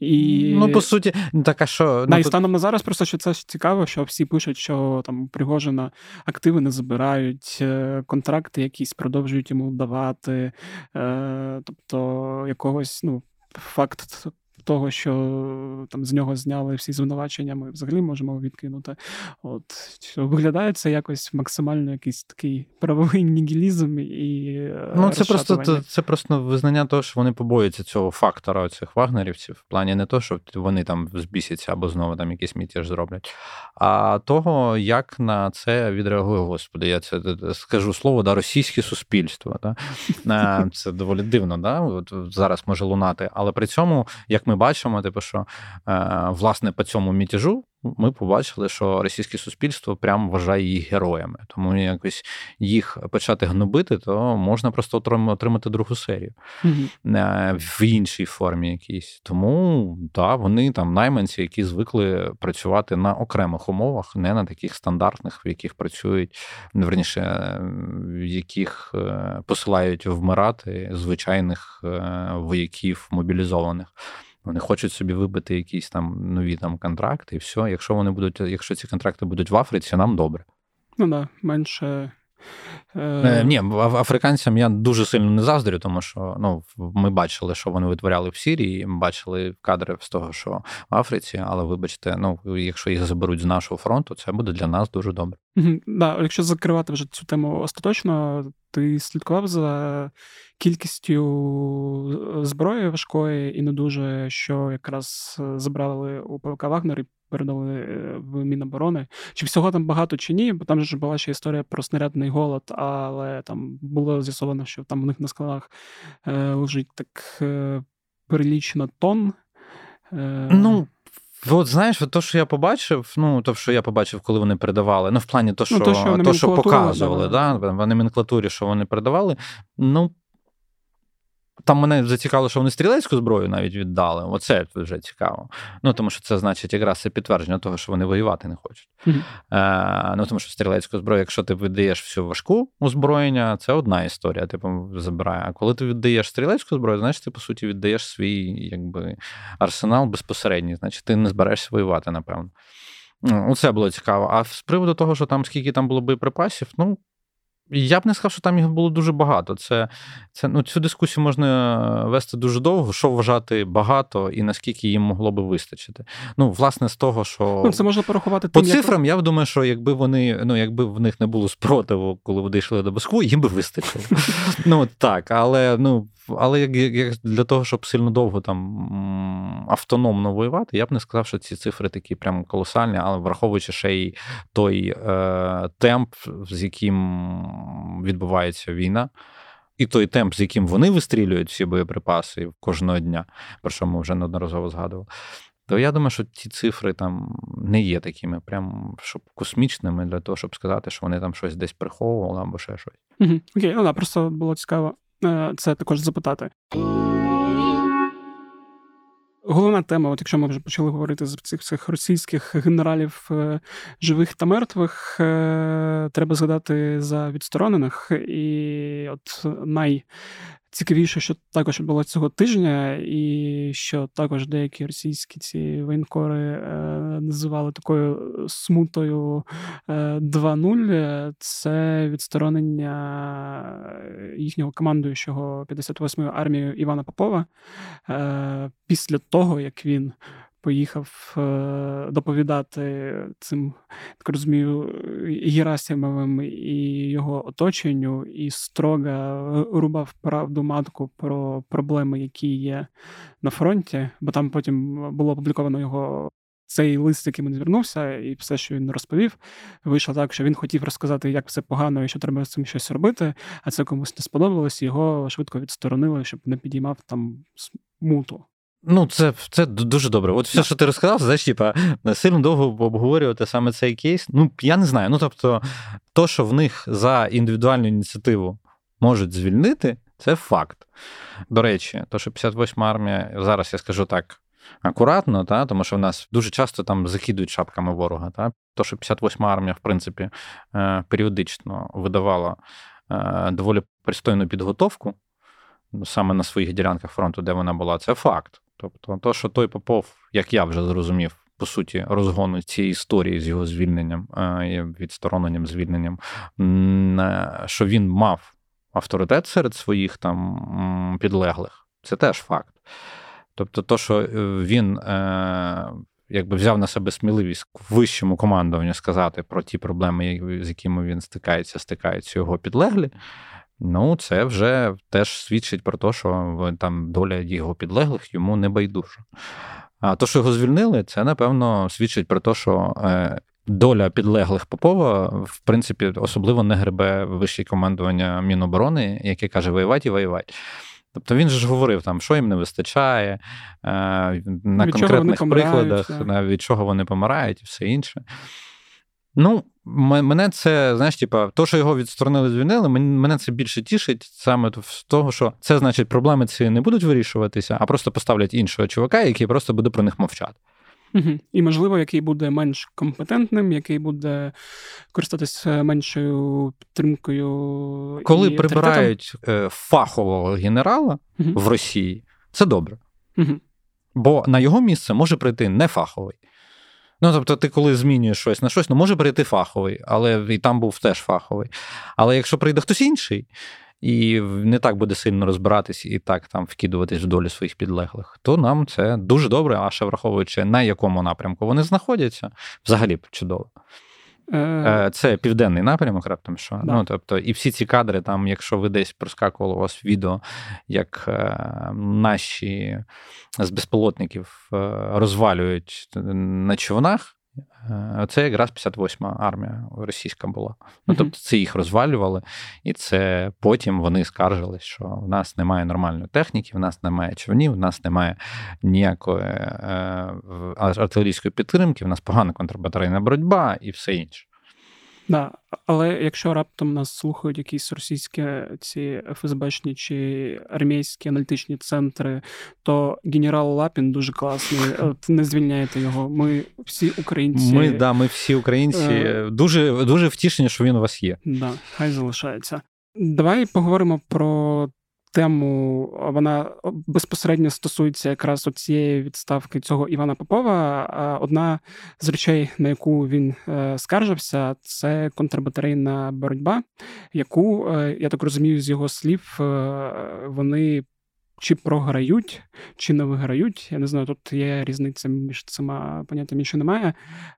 І... Ну, по суті, так а що. Ну, і тут... станом на зараз, просто що це цікаво, що всі пишуть, що там Пригожина активи не забирають, е, контракти якісь продовжують йому давати. Е, тобто, якогось, ну, факт того, що там з нього зняли всі звинувачення, ми взагалі можемо відкинути. От виглядає це якось максимально якийсь такий правовий нігілізм і е, ну це просто це просто визнання того, що вони побоюються цього фактора цих вагнерівців. В плані не того, що вони там збісяться або знову там якийсь мітеж зроблять, а того, як на це відреагує Господи. Я це скажу слово да, російське суспільство. Да? Е, це доволі дивно, да? От зараз може лунати, але при цьому як ми бачимо, типу, що е, власне по цьому мітежу ми побачили, що російське суспільство прям вважає їх героями. Тому якось їх почати гнобити, то можна просто отримати другу серію mm-hmm. в іншій формі якійсь. Тому так, вони там найманці, які звикли працювати на окремих умовах, не на таких стандартних, в яких працюють, верніше, в яких е, посилають вмирати звичайних вояків мобілізованих. Вони хочуть собі вибити якісь там нові там контракти, і все. Якщо вони будуть, якщо ці контракти будуть в Африці, нам добре. Ну да, менше Е, Ні, африканцям я дуже сильно не заздрю, тому що ну, ми бачили, що вони витворяли в Сірії, ми бачили кадри з того, що в Африці, але вибачте, ну якщо їх заберуть з нашого фронту, це буде для нас дуже добре. Mm-hmm. Да, Якщо закривати вже цю тему остаточно, ти слідкував за кількістю е, зброї важкої і не дуже, що якраз е, забрали у ПВК Вагнер і передали е, в Міноборони. Чи всього там багато, чи ні? Бо там ж була ще історія про снарядний голод, але там було з'ясовано, що там у них на складах лежить так перелічено тонн. Ну, От знаєш, от то, що я побачив, ну то, що я побачив, коли вони передавали, ну в плані то, що ну, то, що, то, що показували, да, в номенклатурі, що вони передавали, ну там мене зацікавило, що вони стрілецьку зброю навіть віддали. Оце вже цікаво. Ну тому що це значить якраз це підтвердження того, що вони воювати не хочуть. Mm-hmm. Е, Ну тому що стрілецьку зброю, якщо ти віддаєш всю важку озброєння, це одна історія, типу, забирає. А коли ти віддаєш стрілецьку зброю, значить ти по суті віддаєш свій якби арсенал безпосередній, значить ти не зберешся воювати, напевно. Ну, Це було цікаво. А з приводу того, що там скільки там було боєприпасів, ну я б не сказав, що там їх було дуже багато. Це, це, ну, Цю дискусію можна вести дуже довго, що вважати багато і наскільки їм могло би вистачити. Ну, власне, з того, що ну, це можна порахувати по тим, цифрам, як... я думаю, що якби вони, ну, якби в них не було спротиву, коли вони йшли до Москву, їм би вистачило. Ну так, але ну. Але як, як для того, щоб сильно довго там автономно воювати, я б не сказав, що ці цифри такі прям колосальні, але враховуючи ще й той е, темп, з яким відбувається війна, і той темп, з яким вони вистрілюють всі боєприпаси кожного дня, про що ми вже неодноразово згадували. То я думаю, що ці цифри там не є такими, прям щоб космічними для того, щоб сказати, що вони там щось десь приховували або ще щось. Угу. Окей, ну да, просто було цікаво це також запитати. Головна тема, от якщо ми вже почали говорити з цих всіх російських генералів е, живих та мертвих, е, треба згадати за відсторонених. І от най Цікавіше, що також було цього тижня, і що також деякі російські ці воєнкори е, називали такою смутою е, 2.0. Це відсторонення їхнього командуючого 58-ї армією Івана Попова е, після того, як він поїхав е, доповідати цим, так розумію, Герасимовим і його оточенню, і строго рубав правду матку про проблеми, які є на фронті, бо там потім було опубліковано його. Цей лист, яким він звернувся, і все, що він розповів, вийшло так, що він хотів розказати, як все погано і що треба з цим щось робити, а це комусь не сподобалось, його швидко відсторонили, щоб не підіймав там смуту. Ну, це це дуже добре. От все, що ти розказав, знаєш, типа, сильно довго обговорювати саме цей кейс. Ну, я не знаю. Ну, тобто, то, що в них за індивідуальну ініціативу можуть звільнити, це факт. До речі, то, що 58 армія, зараз я скажу так акуратно, та, тому що в нас дуже часто там закидують шапками ворога. Та. То, що 58 армія, в принципі, е, періодично видавала е, доволі пристойну підготовку. Саме на своїх ділянках фронту, де вона була, це факт. Тобто, то, що той Попов, як я вже зрозумів, по суті, розгону цієї історії з його звільненням, е, відстороненням, звільненням, е, що він мав авторитет серед своїх там підлеглих, це теж факт. Тобто, то, що е, він якби взяв на себе сміливість в вищому командуванню сказати про ті проблеми, з якими він стикається, стикаються його підлеглі. Ну, це вже теж свідчить про те, що там доля його підлеглих йому не байдужа. А то, що його звільнили, це напевно свідчить про те, що е, доля підлеглих Попова, в принципі, особливо не гребе вище командування Міноборони, яке каже воювати і воювати. Тобто він же ж говорив, там, що їм не вистачає, е, на від конкретних прикладах, від чого вони помирають і все інше. Ну, мене це, знаєш, типа, то, що його відсторонили, звільнили, мене це більше тішить саме з того, що це значить, проблеми ці не будуть вирішуватися, а просто поставлять іншого чувака, який просто буде про них мовчати. Угу. І, можливо, який буде менш компетентним, який буде користатися меншою підтримкою. Коли і прибирають е, фахового генерала угу. в Росії, це добре. Угу. Бо на його місце може прийти не фаховий. Ну, тобто, ти коли змінюєш щось на щось, ну може прийти фаховий, але і там був теж фаховий. Але якщо прийде хтось інший, і не так буде сильно розбиратись і так там вкидуватись в долю своїх підлеглих, то нам це дуже добре, а ще враховуючи на якому напрямку вони знаходяться, взагалі чудово. Е, е, це південний напрямок, раптом що. Да. Ну, тобто, І всі ці кадри, там, якщо ви десь проскакували у вас відео, як е, наші з безпілотників розвалюють на човнах, Е, це якраз 58-ма армія російська була. Ну, Тобто це їх розвалювали, і це потім вони скаржились, що в нас немає нормальної техніки, в нас немає човнів, в нас немає ніякої е, артилерійської підтримки, в нас погана контрбатарейна боротьба і все інше. Да, але якщо раптом нас слухають якісь російські ці ФСБшні чи армійські аналітичні центри, то генерал Лапін дуже класний. От не звільняєте його. Ми всі українці. Ми да, ми всі українці. Е... Дуже дуже втішені, що він у вас є. Да, хай залишається. Давай поговоримо про тему вона безпосередньо стосується якраз цієї відставки цього Івана Попова. Одна з речей, на яку він е, скаржився, це контрбатарейна боротьба, яку е, я так розумію, з його слів е, вони. Чи програють, чи не виграють. Я не знаю, тут є різниця між цими поняттями, що немає.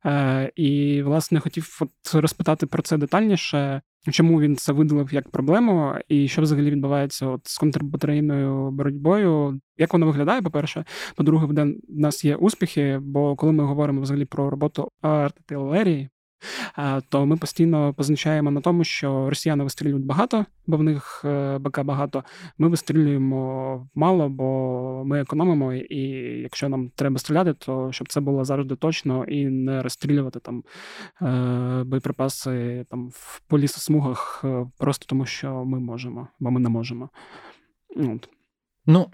Е, І, власне, хотів от розпитати про це детальніше. Чому він це видалив як проблему, і що взагалі відбувається от з контрбатарейною боротьбою? Як воно виглядає? По перше, по-друге, в нас є успіхи. Бо коли ми говоримо взагалі про роботу артилерії, то ми постійно позначаємо на тому, що росіяни вистрілюють багато, бо в них е, БК багато. Ми вистрілюємо мало, бо ми економимо. І якщо нам треба стріляти, то щоб це було завжди точно і не розстрілювати там е, боєприпаси там в полісосмугах е, просто тому, що ми можемо, бо ми не можемо. От. Ну,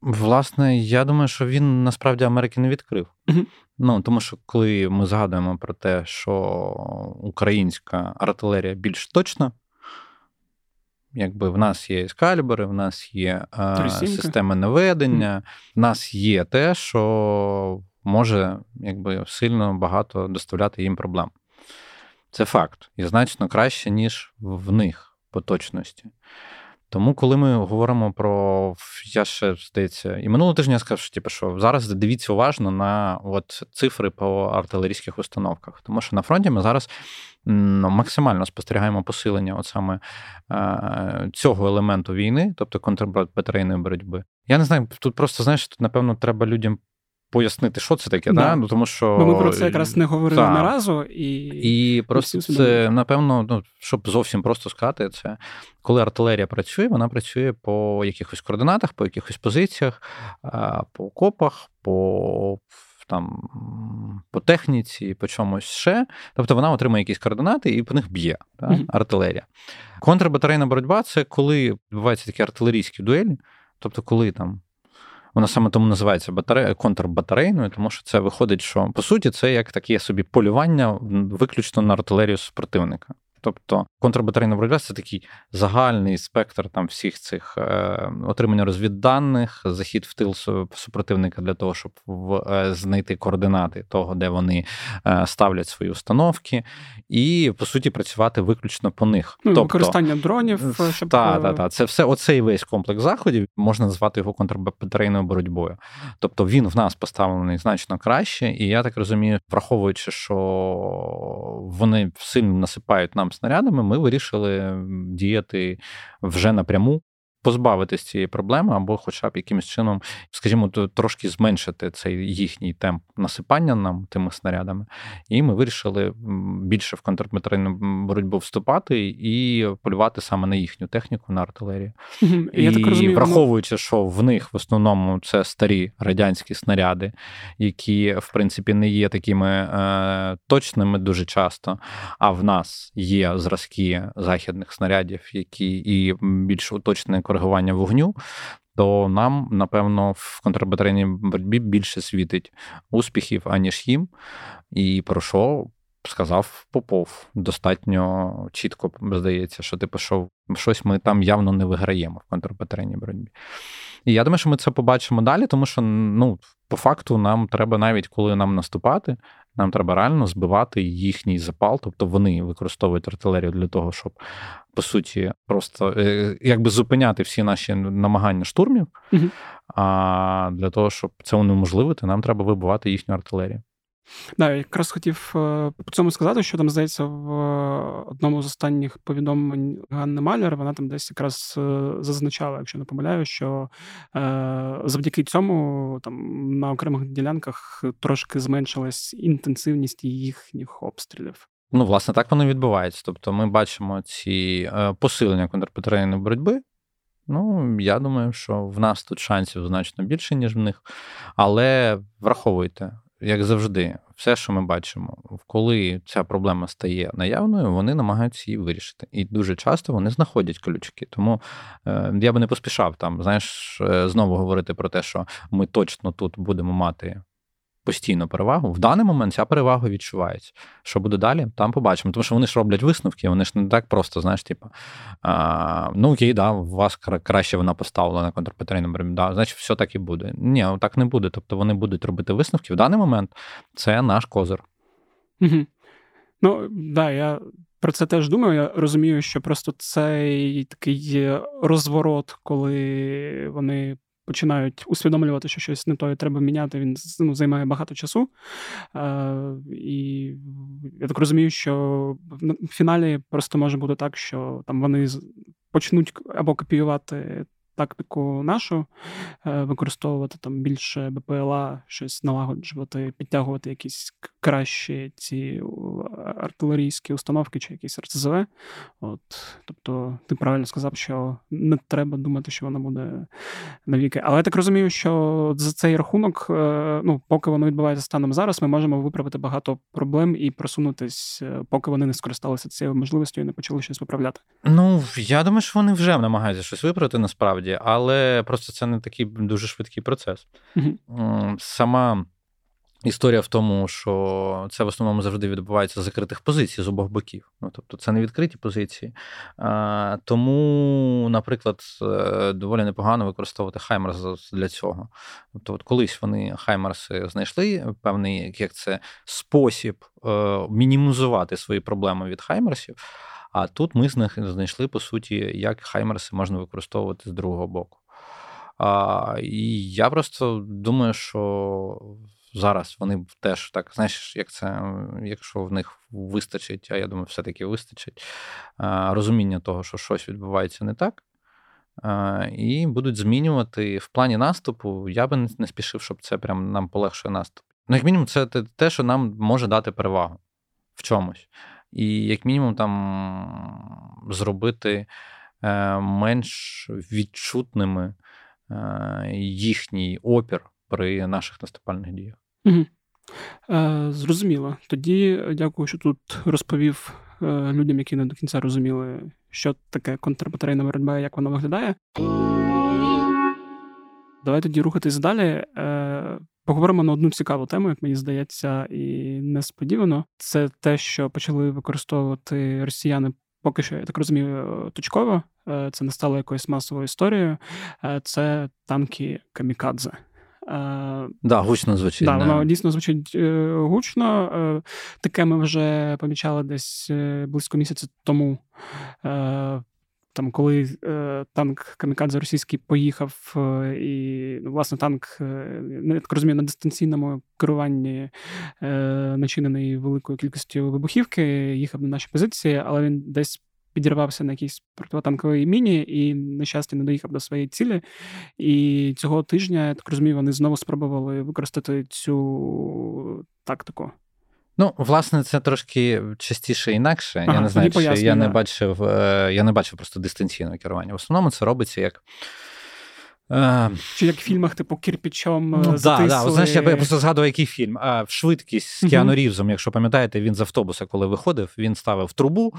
Власне, я думаю, що він насправді Америки не відкрив. Uh-huh. Ну тому що коли ми згадуємо про те, що українська артилерія більш точна, якби в нас є ескалібри, в нас є а, системи наведення, uh-huh. в нас є те, що може якби сильно багато доставляти їм проблем. Це факт. І значно краще, ніж в них по точності. Тому, коли ми говоримо про я ще здається, і минулого тижня я сказав, що типу, що зараз дивіться уважно на от цифри по артилерійських установках, тому що на фронті ми зараз ну, максимально спостерігаємо посилення от саме е, цього елементу війни, тобто контрбатарейної боротьби. Я не знаю, тут просто знаєш, тут напевно треба людям пояснити, що це таке, да. да? Ну, тому що... Бо ми про це якраз не говорили та. разу. І і просто це, напевно, ну, щоб зовсім просто сказати, це коли артилерія працює, вона працює по якихось координатах, по якихось позиціях, по окопах, по там по техніці, по чомусь ще. Тобто вона отримує якісь координати і по них б'є та, mm-hmm. артилерія. Контрбатарейна боротьба це коли відбуваються такі артилерійські дуелі, тобто, коли там вона саме тому називається батаре... контрбатарейною, тому що це виходить, що по суті це як таке собі полювання виключно на артилерію супротивника. Тобто контрбатарейна боротьба це такий загальний спектр там всіх цих е, отримання розвідданих, захід в тил супротивника для того, щоб в, е, знайти координати того, де вони е, ставлять свої установки, і по суті працювати виключно по них. Ну, тобто, Використання дронів. Е, щоб... Так, так, так. Це все оцей весь комплекс заходів можна назвати його контрбатарейною боротьбою. Тобто він в нас поставлений значно краще, і я так розумію, враховуючи, що вони сильно насипають нам снарядами, ми вирішили діяти вже напряму позбавитись цієї проблеми, або, хоча б якимось чином, скажімо, трошки зменшити цей їхній темп насипання нам тими снарядами. І ми вирішили більше в контрбатарейну боротьбу вступати і полювати саме на їхню техніку, на артилерію. І так розумію, враховуючи, що в них в основному це старі радянські снаряди, які в принципі не є такими е, точними дуже часто. А в нас є зразки західних снарядів, які і більш уточнені коригування вогню, то нам, напевно, в контрбатарейній боротьбі більше світить успіхів, аніж їм. І про що сказав Попов достатньо чітко здається, що типу, що щось ми там явно не виграємо в контрбатарейній боротьбі. І я думаю, що ми це побачимо далі, тому що ну, по факту нам треба навіть коли нам наступати, нам треба реально збивати їхній запал, тобто вони використовують артилерію для того, щоб по суті просто е, якби зупиняти всі наші намагання штурмів. Угу. А для того, щоб це унеможливити, нам треба вибивати їхню артилерію. Да, я якраз хотів е, по цьому сказати, що там здається в одному з останніх повідомлень Ганни Маляр, вона там десь якраз е, зазначала, якщо не помиляю, що е, завдяки цьому там на окремих ділянках трошки зменшилась інтенсивність їхніх обстрілів. Ну, власне, так воно відбувається. Тобто, ми бачимо ці посилення контрбатарейної боротьби. Ну, я думаю, що в нас тут шансів значно більше, ніж в них. Але враховуйте, як завжди, все, що ми бачимо, коли ця проблема стає наявною, вони намагаються її вирішити. І дуже часто вони знаходять ключики. Тому е, я би не поспішав там, знаєш, е, знову говорити про те, що ми точно тут будемо мати постійно перевагу. В даний момент ця перевага відчувається. Що буде далі, там побачимо. Тому що вони ж роблять висновки, вони ж не так просто, знаєш, типу, а, ну окей, да, у вас краще вона поставлена контрбатарейним да, значить, все так і буде. Ні, так не буде. Тобто вони будуть робити висновки. В даний момент це наш козир. Ну, да, я про це теж думаю. Я розумію, що просто цей такий розворот, коли вони починають усвідомлювати, що щось не то і треба міняти, він ну, займає багато часу. Е, І я так розумію, що в фіналі просто може бути так, що там вони почнуть або копіювати тактику нашу, е, використовувати там більше БПЛА, щось налагоджувати, підтягувати якісь кращі ці артилерійські установки чи якісь РЦЗВ. От, Тобто, ти правильно сказав, що не треба думати, що воно буде навіки. Але я так розумію, що за цей рахунок, е, ну, поки воно відбувається станом зараз, ми можемо виправити багато проблем і просунутись, е, поки вони не скористалися цією можливістю і не почали щось виправляти. Ну, я думаю, що вони вже намагаються щось виправити насправді насправді, але просто це не такий дуже швидкий процес. Mm-hmm. Сама. Історія в тому, що це в основному завжди відбувається з закритих позицій з обох боків. Ну, Тобто це не відкриті позиції. А, Тому, наприклад, е, доволі непогано використовувати Хаймерс для цього. Тобто, от колись вони Хаймерси знайшли певний як це спосіб е, мінімізувати свої проблеми від Хаймерсів. А тут ми знайшли, по суті, як хаймерси можна використовувати з другого боку. А, І я просто думаю, що зараз вони теж так, знаєш, як це, якщо в них вистачить, а я думаю, все-таки вистачить розуміння того, що щось відбувається не так. І будуть змінювати в плані наступу. Я би не спішив, щоб це прям нам полегшує наступ. Ну, як мінімум, це те, що нам може дати перевагу в чомусь і, як мінімум, там зробити е, менш відчутними е, їхній опір при наших наступальних діях. Угу. Е, Зрозуміло. Тоді дякую, що тут розповів е, людям, які не до кінця розуміли, що таке контрбатарейна боротьба і як вона виглядає. Давай тоді рухатись далі. Е, Поговоримо на одну цікаву тему, як мені здається, і несподівано. Це те, що почали використовувати росіяни. Поки що, я так розумію, точково. Е, це не стало якоюсь масовою історією. Е, це танки Камікадзе. Так, да, гучно звучить. Да, Воно дійсно звучить е, гучно. Таке ми вже помічали десь близько місяця тому там, коли е, танк Камікадзе російський поїхав, е, і ну, власне танк, е, я так розумію, на дистанційному керуванні е, начинений великою кількістю вибухівки, їхав на наші позиції, але він десь. Підірвався на якійсь противотанковій міні і, на щастя, не доїхав до своєї цілі. І цього тижня, я так розумію, вони знову спробували використати цю тактику. Ну, власне, це трошки частіше інакше. Ага, я не знаю, чи я не бачив, е, я не бачив просто дистанційного керування. В основному це робиться як. Е, чи як в фільмах, типу, кірпічом ну, е, да, да. Знаєш, я просто згадував, який фільм. А, в швидкість з Кіану Рівзом, якщо пам'ятаєте, він з автобуса, коли виходив, він ставив трубу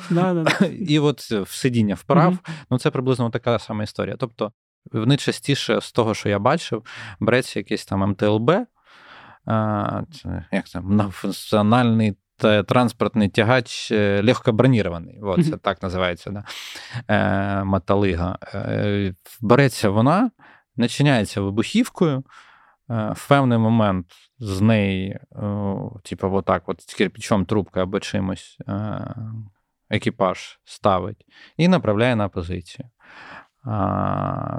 і от в сидіння вправ. Ну, це приблизно така сама історія. Тобто, вони частіше з того, що я бачив, береться якийсь там МТЛБ, як це, національний транспортний тягач е, легкобронірований. Це так називається да? е, Маталига. Е, береться вона, начиняється вибухівкою. Е, в певний момент з неї, типу, отак, от кирпичом, трубкою або чимось е, екіпаж ставить і направляє на позицію.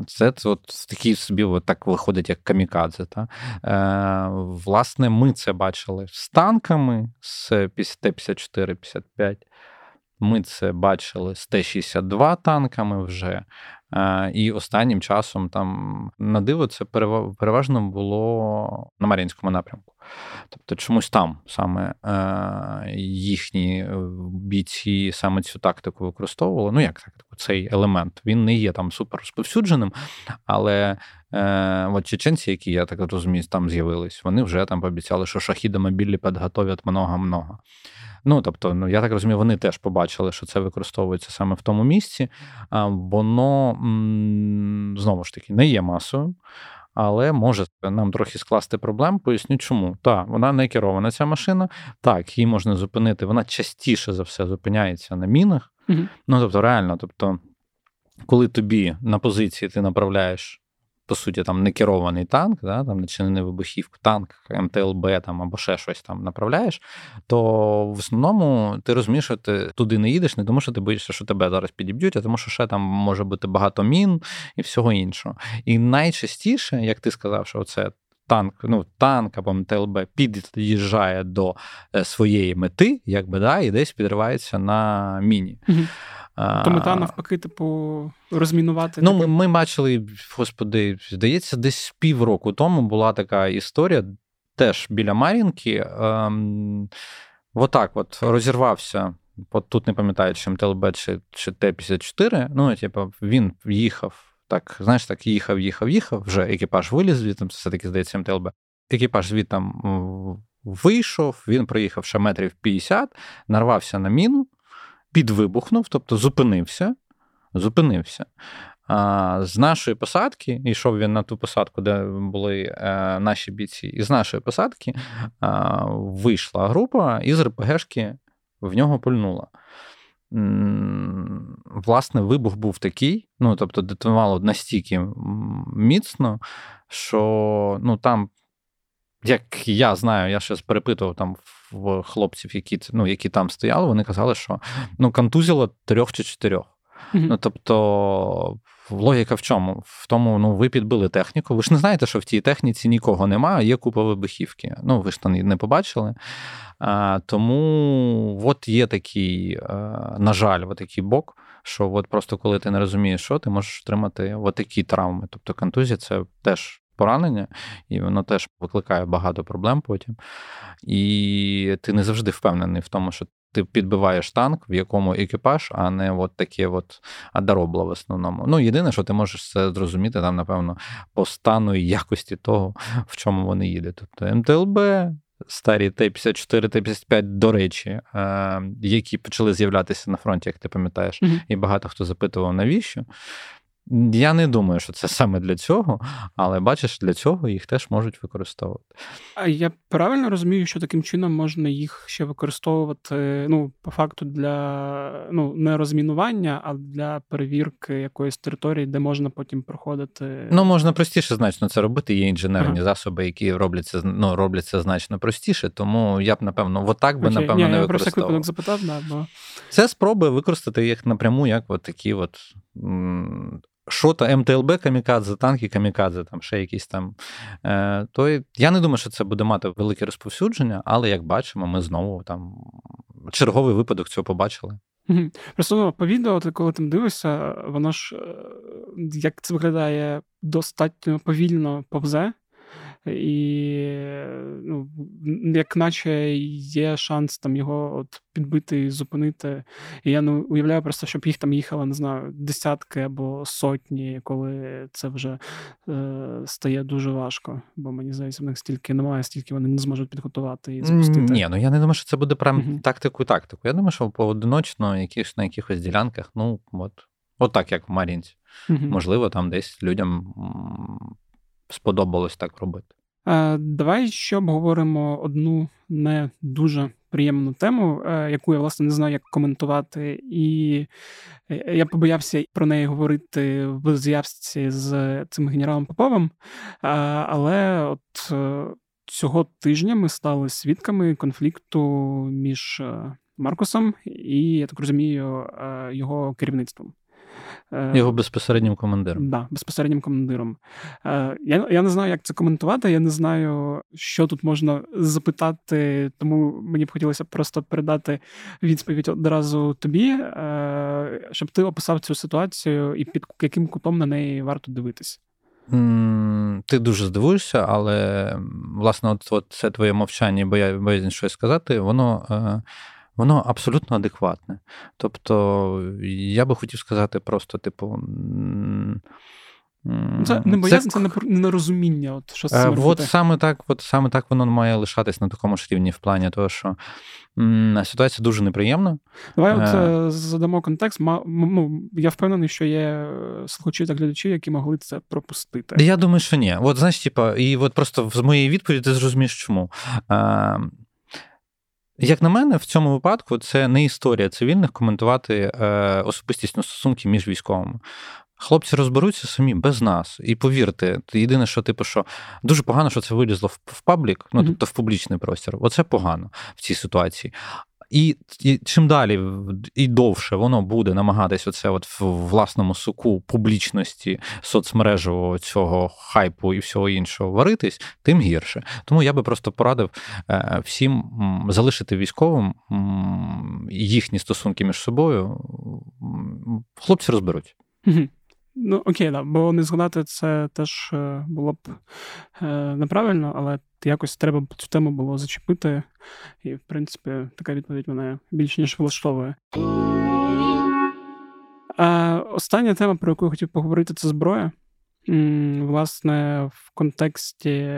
Це от такий собі от так виходить, як камікадзе. Та? Е, Власне, ми це бачили з танками з Т-54-55. Ми це бачили з Т-62 танками вже. Е, і останнім часом там на диво це переважно було на Мар'їнському напрямку. Тобто, чомусь там саме е, їхні е, бійці саме цю тактику використовували. Ну, як тактику, цей елемент. Він не є там супер розповсюдженим, але е, от чеченці, які я так розумію, там з'явились, вони вже там пообіцяли, що шахіда мобілі підготовлять много-много. Ну, тобто, ну я так розумію, вони теж побачили, що це використовується саме в тому місці. Воно знову ж таки не є масою. Але може нам трохи скласти проблем. Поясню, чому. Так, вона не керована, ця машина. Так, її можна зупинити. Вона частіше за все зупиняється на мінах. Угу. Ну тобто, реально, тобто, коли тобі на позиції ти направляєш по суті, там не керований танк, да, там начинений вибухівку, танк, МТЛБ там або ще щось там направляєш, то в основному ти розумієш, що ти туди не їдеш, не тому що ти боїшся, що тебе зараз підіб'ють, а тому що ще там може бути багато мін і всього іншого. І найчастіше, як ти сказав, що це. Танк, ну, танк або МТЛБ під'їжджає до е, своєї мети, якби да, і десь підривається на міні. Угу. То мета навпаки, типу, розмінувати. Ну, ми ми бачили, господи, здається, десь півроку тому була така історія, теж біля Мар'їнки. Ем, Отак от розірвався. От тут не пам'ятаю, чи МТЛБ чи, чи Т-54. Ну, типу, він їхав. Так, знаєш, так, їхав, їхав, їхав. Вже екіпаж виліз звідти, все-таки здається, МТЛБ. Екіпаж звідти вийшов, він проїхав ще метрів 50, нарвався на міну підвибухнув, тобто зупинився. Зупинився. А, З нашої посадки, йшов він на ту посадку, де були е, наші бійці, і з нашої посадки а, вийшла група і з РПГшки в нього пульнула. Власне, вибух був такий, ну тобто детонувало настільки міцно, що ну, там як я знаю, я щось перепитував там в хлопців, які ну, які там стояли, вони казали, що ну, контузило трьох чи чотирьох. Mm-hmm. Ну, тобто, логіка в чому? В тому, ну, ви підбили техніку. Ви ж не знаєте, що в тій техніці нікого немає, є купа вибухівки. Ну, ви ж там не побачили. А, Тому от є такий, на жаль, от такий бок, що от просто коли ти не розумієш, що ти можеш отримати от такі травми. Тобто контузія це теж поранення, і воно теж викликає багато проблем потім. І ти не завжди впевнений в тому, що ти підбиваєш танк, в якому екіпаж, а не от таке от адаробло в основному. Ну, єдине, що ти можеш це зрозуміти, там, напевно, по стану і якості того, в чому вони їдуть. Тобто МТЛБ. Старі Т-54, Т-55, до речі, е, які почали з'являтися на фронті, як ти пам'ятаєш, mm-hmm. і багато хто запитував, навіщо. Я не думаю, що це саме для цього, але бачиш, для цього їх теж можуть використовувати. А я правильно розумію, що таким чином можна їх ще використовувати ну, по факту для ну, не розмінування, а для перевірки якоїсь території, де можна потім проходити. Ну, можна простіше значно це робити. Є інженерні ага. засоби, які робляться ну, робляться значно простіше, тому я б, напевно, отак би, Окей. напевно, Ні, не я використовував. Я про запитав, да, бо... Це спроби використати їх напряму, як от такі от що то МТЛБ камікадзе, танки камікадзе, там ще якісь там. Е, то я не думаю, що це буде мати велике розповсюдження, але як бачимо, ми знову там черговий випадок цього побачили. Просто ну, по відео, ти коли там дивишся, воно ж е, як це виглядає достатньо повільно повзе і ну, як наче є шанс там його от підбити і зупинити. І я ну, уявляю просто, щоб їх там їхало, не знаю, десятки або сотні, коли це вже е, стає дуже важко. Бо мені здається, в них стільки немає, стільки вони не зможуть підготувати і запустити. Ні, ну я не думаю, що це буде прям uh тактику-тактику. Я думаю, що поодиночно якісь, на якихось ділянках, ну от. От так, як в Марінці. uh Можливо, там десь людям сподобалось так робити. Давай ще обговоримо одну не дуже приємну тему, е, яку я власне не знаю, як коментувати, і е, я побоявся про неї говорити в зв'язці з цим генералом Поповим. Але от цього тижня ми стали свідками конфлікту між Маркусом і, я так розумію, його керівництвом. Е, Його безпосереднім командиром. Да, безпосереднім командиром. Е, я я не знаю, як це коментувати. Я не знаю, що тут можна запитати, тому мені б хотілося просто передати відповідь одразу тобі, е, щоб ти описав цю ситуацію і під яким кутом на неї варто дивитись. Ти дуже здивуєшся, але власне, от, от це твоє мовчання, бо я боязнь щось сказати, воно воно абсолютно адекватне. Тобто, я би хотів сказати просто, типу. Це не боязнь, це, це нерозуміння. От що е, от саме так, от саме так воно має лишатись на такому ж рівні в плані того, що м, ситуація дуже неприємна. Давай от е... задамо контекст. ну, Я впевнений, що є слухачі та глядачі, які могли це пропустити. Я думаю, що ні. От знаєш, типа, і от просто з моєї відповіді ти зрозумієш, чому. Е, як на мене, в цьому випадку це не історія цивільних коментувати е, особистісні стосунки між військовими. Хлопці розберуться самі без нас. І повірте, єдине, що типу, що дуже погано, що це вилізло в паблік, ну тобто в публічний простір. Оце погано в цій ситуації. І і чим далі і довше воно буде намагатись оце от в власному суку публічності соцмережевого цього хайпу і всього іншого варитись, тим гірше. Тому я би просто порадив е, всім залишити військовим їхні стосунки між собою. Хлопці розберуть. Ну, окей, да, бо не згадати це теж е, було б е, неправильно, але якось треба цю тему було зачепити. І, в принципі, така відповідь мене більш ніж влаштовує. А, Остання тема, про яку я хотів поговорити, це зброя. Власне, в контексті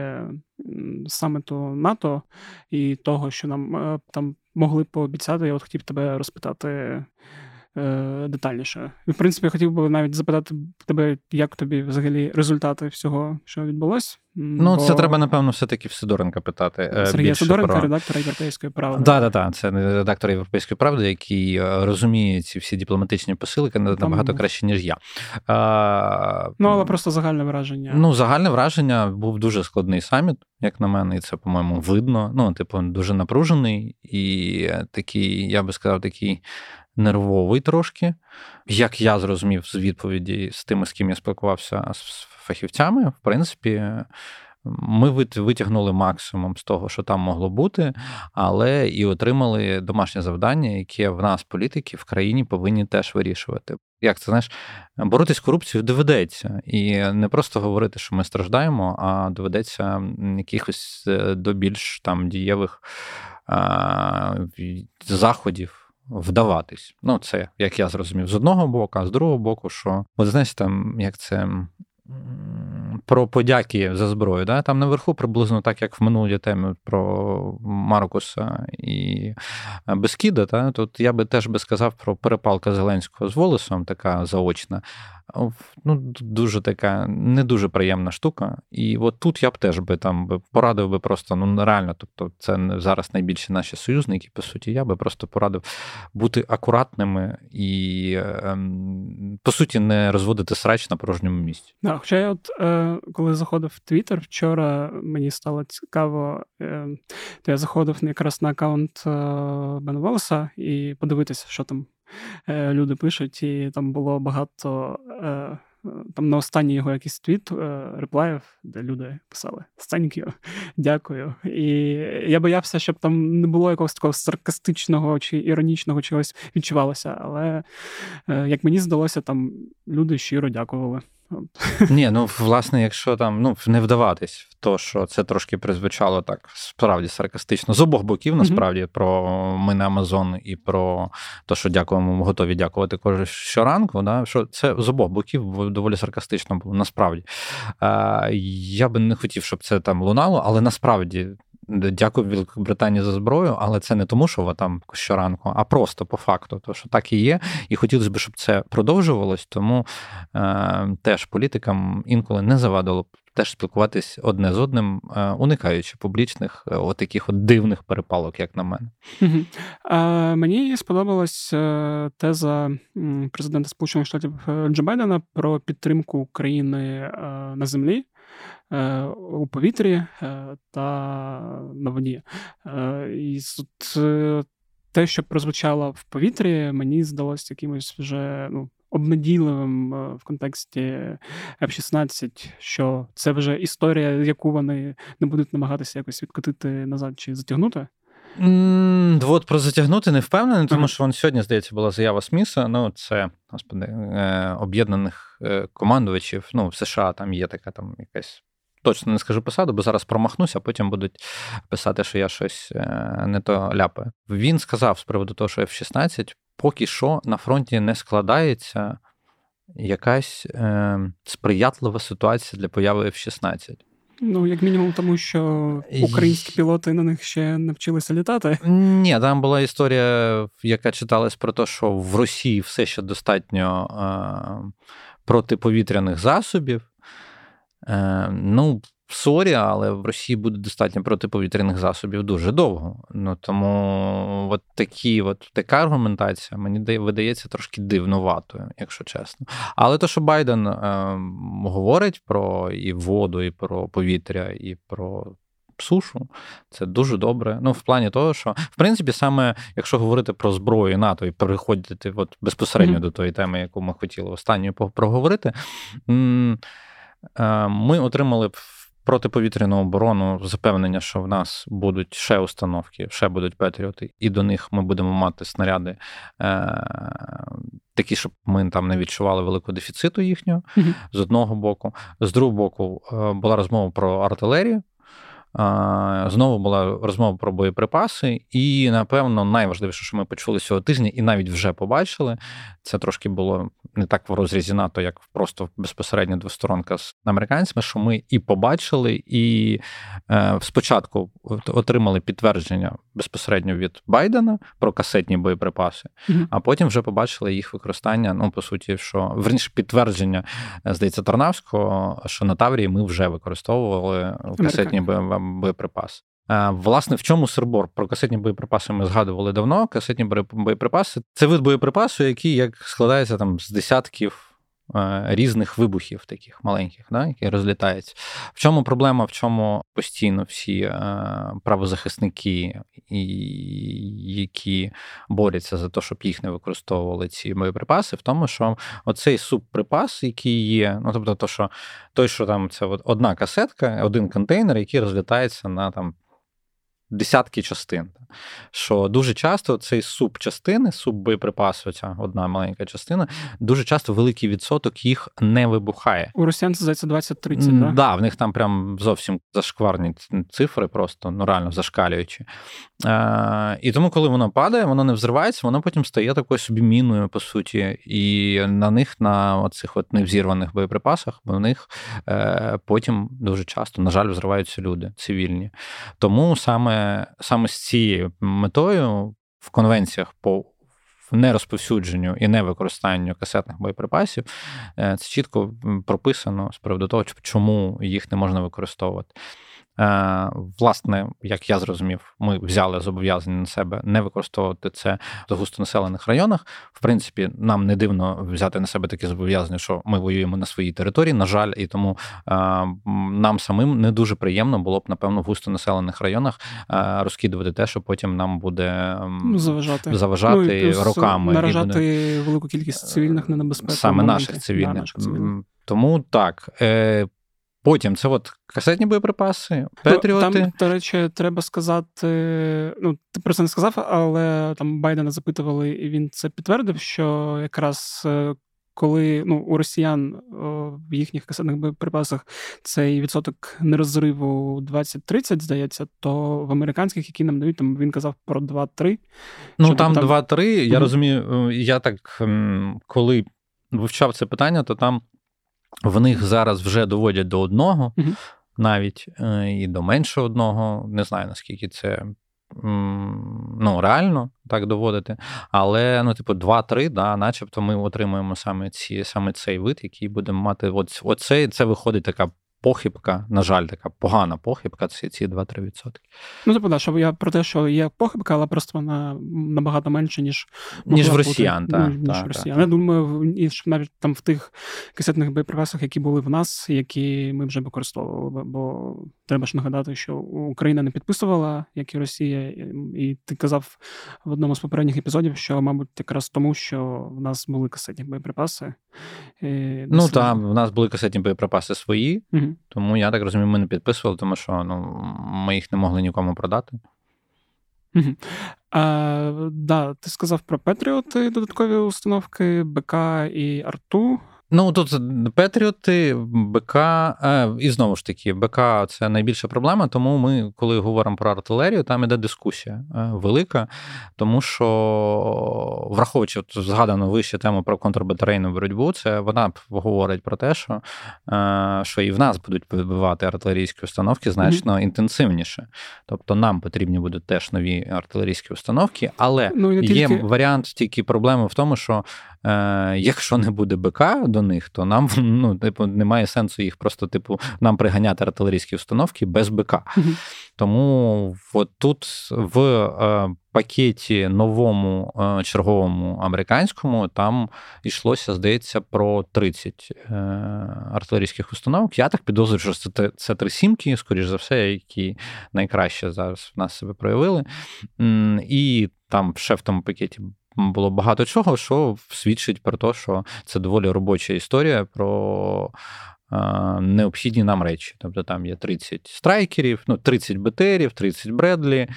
саміту НАТО і того, що нам е, там могли пообіцяти, я от хотів тебе розпитати. Е, детальніше. І, в принципі, я хотів би навіть запитати тебе, як тобі взагалі результати всього, що відбулось. Ну, бо... це треба, напевно, все-таки в Сидоренка питати. Е, Сергія Сидоренка, про... редактор Європейської правди. Так, так, так. Це редактор Європейської правди, який е, розуміє ці всі дипломатичні посилки набагато краще, ніж я. А... Ну, але просто загальне враження. Ну, загальне враження був дуже складний саміт, як на мене, і це, по-моєму, видно. Ну, типу, дуже напружений і такий, я би сказав, такий нервовий трошки. Як я зрозумів з відповіді з тими, з ким я спілкувався з фахівцями, в принципі. Ми витягнули максимум з того, що там могло бути, але і отримали домашнє завдання, яке в нас, політики, в країні повинні теж вирішувати. Як це знаєш, боротись з корупцією доведеться, і не просто говорити, що ми страждаємо, а доведеться якихось е, до більш там дієвих а, заходів вдаватись. Ну, це як я зрозумів, з одного боку, а з другого боку, що от знаєте, там як це. Про подяки за зброю. Да? Там наверху приблизно так, як в минулій темі про Маркуса і Бескіда. Да? Тут я би теж би сказав про перепалка Зеленського з Волосом, така заочна ну, дуже така не дуже приємна штука. І от тут я б теж би там порадив би просто ну реально, тобто це зараз найбільші наші союзники. По суті, я би просто порадив бути акуратними і ем, по суті не розводити срач на порожньому місці. Да, Хоча я от е, коли заходив в Твіттер вчора, мені стало цікаво, е, то я заходив якраз на аккаунт е, Бен Волоса і подивитися, що там. Е, люди пишуть, і там було багато. Е, там на останній його якийсь твіт е, реплаїв, де люди писали Thank дякую. І я боявся, щоб там не було якогось такого саркастичного чи іронічного чогось відчувалося. Але як мені здалося, там люди щиро дякували. Ні, ну власне, якщо там ну не вдаватись в то, що це трошки призвучало так справді саркастично з обох боків, насправді, mm-hmm. про ми на Амазон і про те, що дякуємо, готові дякувати кожен щоранку. Да, що це з обох боків доволі саркастично було. Насправді я би не хотів, щоб це там лунало, але насправді дякую Великобританії за зброю, але це не тому, що ви там щоранку, а просто по факту, то що так і є. І хотілося б, щоб це продовжувалось, тому е, теж політикам інколи не завадило теж спілкуватись одне з одним, е, уникаючи публічних е, от таких от дивних перепалок, як на мене. Мені сподобалась е, теза президента Сполучених Штатів Джо Байдена про підтримку України на землі. У повітрі та на воді. І те, що прозвучало в повітрі, мені здалося якимось вже ну, обнадійливим е, в контексті F-16, що це вже історія, яку вони не будуть намагатися якось відкотити назад чи затягнути. Mm, от про затягнути не впевнений, тому що вон сьогодні, здається, була заява Сміса. Ну, це господи, е, об'єднаних е, командувачів. Ну, в США там є така там якась. Точно не скажу посаду, бо зараз промахнуся, а потім будуть писати, що я щось не то ляпаю. Він сказав з приводу того, що F-16 поки що на фронті не складається якась е, сприятлива ситуація для появи F-16. Ну, як мінімум, тому що українські пілоти на них ще не вчилися літати. Ні, там була історія, яка читалась про те, що в Росії все ще достатньо е, протиповітряних засобів. Е, Ну, Sorry, але в Росії буде достатньо протиповітряних засобів дуже довго. Ну тому от такі, от така аргументація мені видається трошки дивнуватою, якщо чесно. Але то, що Байден е, говорить про і воду, і про повітря, і про. Сушу, це дуже добре. Ну, в плані того, що в принципі, саме якщо говорити про зброю НАТО і переходити от безпосередньо mm-hmm. до тої теми, яку ми хотіли останньою проговорити, е, ми отримали протиповітряну оборону, запевнення, що в нас будуть ще установки, ще будуть Петріоти, і до них ми будемо мати снаряди е, такі, щоб ми там не відчували великого дефіциту їхнього mm з одного боку. З другого боку, е, була розмова про артилерію. Знову була розмова про боєприпаси, і напевно найважливіше, що ми почули цього тижня, і навіть вже побачили. Це трошки було не так в розрізі НАТО, як просто безпосередньо двосторонка з американцями. Що ми і побачили, і е, спочатку отримали підтвердження безпосередньо від Байдена про касетні боєприпаси, mm-hmm. а потім вже побачили їх використання. Ну по суті, що верніше підтвердження здається Тарнавського, що на Таврії ми вже використовували касетні боєприпаси боєприпас. Власне, в чому сербор? Про касетні боєприпаси ми згадували давно. Касетні боєприпаси це вид боєприпасу, який як складається там з десятків різних вибухів, таких маленьких, да, які розлітаються. В чому проблема? В чому постійно всі правозахисники, які борються за те, щоб їх не використовували ці боєприпаси, в тому, що оцей субприпас, який є, ну тобто, то, що той, що там це одна касетка, один контейнер, який розлітається на там десятки частин. Що дуже часто цей субчастини, суббоєприпасу, ця одна маленька частина, дуже часто великий відсоток їх не вибухає. У росіян це здається 20-30, так? Да, в них там прям зовсім зашкварні цифри, просто ну реально зашкалюючи. Е, І тому, коли воно падає, воно не взривається, воно потім стає такою собі міною, по суті. І на них, на оцих от невзірваних боєприпасах, в них е, потім дуже часто, на жаль, взриваються люди цивільні. Тому саме саме з цією метою в конвенціях по нерозповсюдженню і невикористанню касетних боєприпасів е, це чітко прописано з приводу того, чому їх не можна використовувати. Е, власне, як я зрозумів, ми взяли зобов'язання на себе не використовувати це в густонаселених районах. В принципі, нам не дивно взяти на себе таке зобов'язання, що ми воюємо на своїй території, на жаль, і тому е, нам самим не дуже приємно було б, напевно, в густонаселених районах е, розкидувати те, що потім нам буде ну, заважати заважати ну, роками наражати буде... велику кількість цивільних на небезпеку. Саме наших цивільних. Да, наших цивільних. Тому так. Потім це от касетні боєприпаси, Петріоти. Там, до речі, треба сказати. Ну, ти про це не сказав, але там Байдена запитували, і він це підтвердив, що якраз е, коли ну, у росіян в їхніх касетних боєприпасах цей відсоток нерозриву 20-30, здається, то в американських, які нам дають, там він казав про 2-3. Ну там 2-3, я mm розумію, е, я так коли вивчав це питання, то там. В них зараз вже доводять до одного, угу. навіть е, і до менше одного. Не знаю наскільки це ну, реально так доводити. Але, ну, типу, 2-3, да, начебто ми отримуємо саме ці, саме цей вид, який будемо мати. От, Оце це виходить така похибка, на жаль, така погана похибка це ці 2-3%. Ну, типу, да, що я про те, що є похибка, але просто вона набагато менше, ніж ніж в росіян. Бути, та, ніж та, в росіян. Та. Я думаю, і навіть там в тих касетних боєприпасах, які були в нас, які ми вже використовували. Бо треба ж нагадати, що Україна не підписувала, як і Росія, і ти казав в одному з попередніх епізодів, що, мабуть, якраз тому, що в нас були касетні боєприпаси. Ну так, в нас були касетні боєприпаси свої, угу. тому я так розумію, ми не підписували, тому що ну, ми їх не могли нікому продати. Угу. А, да, Ти сказав про Петріоти, додаткові установки, БК і Арту. Ну тут Петріоти, БК, е, і знову ж таки, БК це найбільша проблема. Тому ми, коли говоримо про артилерію, там іде дискусія е, велика, тому що, враховуючи от згадану вище тему про контрбатарейну боротьбу, це вона говорить про те, що е, що і в нас будуть вибивати артилерійські установки значно mm-hmm. інтенсивніше. Тобто нам потрібні будуть теж нові артилерійські установки, але ну, є тільки... варіант тільки проблеми в тому, що е, якщо не буде БК до них, то нам ну, типу, немає сенсу їх просто, типу, нам приганяти артилерійські установки без БК. Mm-hmm. Тому от тут в е, пакеті новому е, черговому американському там йшлося, здається, про 30 е, артилерійських установок. Я так підозрюю, що це це три сімки, скоріш за все, які найкраще зараз в нас себе проявили. І там ще в тому пакеті було багато чого, що свідчить про те, що це доволі робоча історія про необхідні нам речі. Тобто там є 30 страйкерів, ну 30 БТРів, 30 Бредлі,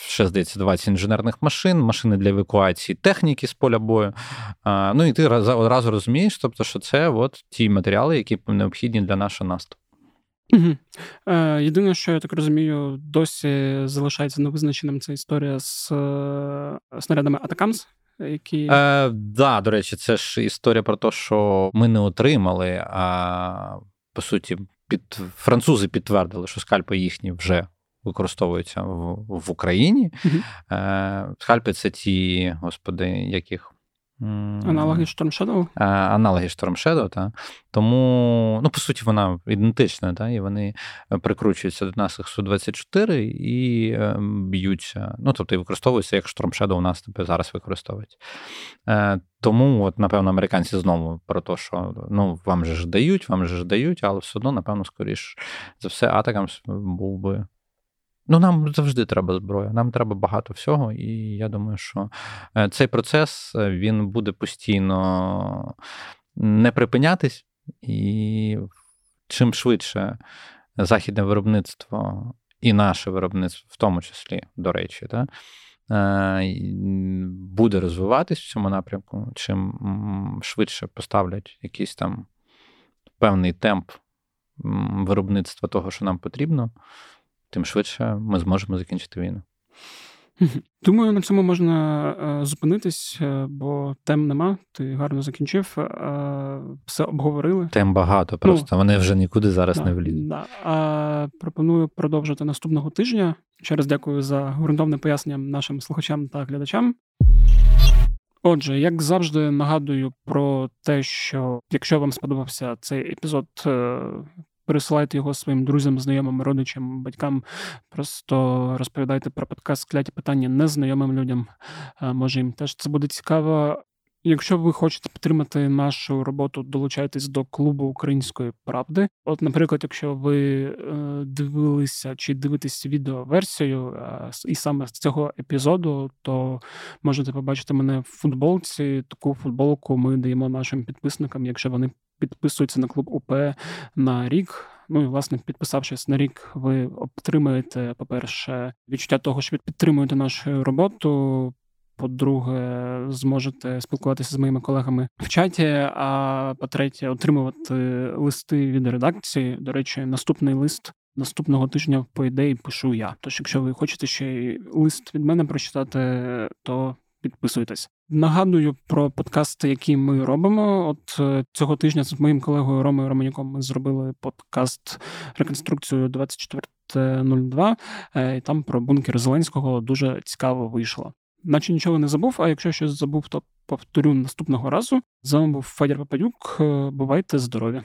ще здається, 20 інженерних машин, машини для евакуації техніки з поля бою. Ну і ти одразу розумієш, тобто, що це от ті матеріали, які необхідні для нашого наступу. Угу. Е, Єдине, що я так розумію, досі залишається невизначеним ця історія з е, снарядами Атакамс. Які... Е, Да, до речі, це ж історія про те, що ми не отримали, а по суті, під французи підтвердили, що скальпи їхні вже використовуються в в Україні. Угу. Е, Скальпи це ті, господи, яких Аналоги Storm Shadow? Аналоги Storm Shadow, так. Тому, ну, по суті, вона ідентична, так, і вони е, прикручуються до нас Су-24 і е, б'ються. Ну, тобто і використовуються, як Storm Shadow у нас тепер зараз використовують. Е, тому, от, напевно, американці знову про те, що ну, вам же ж дають, вам же ж дають, але все одно, напевно, скоріш за все, атакам був би Ну, нам завжди треба зброя, нам треба багато всього, і я думаю, що е, цей процес е, він буде постійно не припинятись, і чим швидше західне виробництво і наше виробництво, в тому числі, до речі, да, е, буде розвиватись в цьому напрямку, чим швидше поставлять якийсь там певний темп виробництва того, що нам потрібно тим швидше ми зможемо закінчити війну. Думаю, на цьому можна е, зупинитись, е, бо тем нема. Ти гарно закінчив, е, все обговорили. Тем багато, просто ну, вони вже нікуди зараз да, не влізуть. Да. А, Пропоную продовжити наступного тижня. Ще раз дякую за ґрунтовне пояснення нашим слухачам та глядачам. Отже, як завжди, нагадую про те, що якщо вам сподобався цей епізод, пересилайте його своїм друзям, знайомим, родичам, батькам. Просто розповідайте про подкаст кляті питання незнайомим людям. Може, їм теж це буде цікаво. Якщо ви хочете підтримати нашу роботу, долучайтесь до клубу української правди. От, наприклад, якщо ви е, дивилися чи дивитесь відеоверсію і саме з цього епізоду, то можете побачити мене в футболці. Таку футболку ми даємо нашим підписникам, якщо вони підписуються на клуб УП на рік. Ну і власне, підписавшись на рік, ви отримаєте, по-перше, відчуття того, що ви підтримуєте нашу роботу. По-друге, зможете спілкуватися з моїми колегами в чаті. А по-третє, отримувати листи від редакції. До речі, наступний лист наступного тижня, по ідеї, пишу я. Тож, якщо ви хочете ще й лист від мене прочитати, то підписуйтесь. Нагадую про подкасти, які ми робимо. От е, цього тижня з моїм колегою Ромою Романюком ми зробили подкаст реконструкцію 24.02, е, і там про бункер Зеленського дуже цікаво вийшло. Наче нічого не забув, а якщо щось забув, то повторю наступного разу. З вами був Федір Пападюк. Е, бувайте здорові!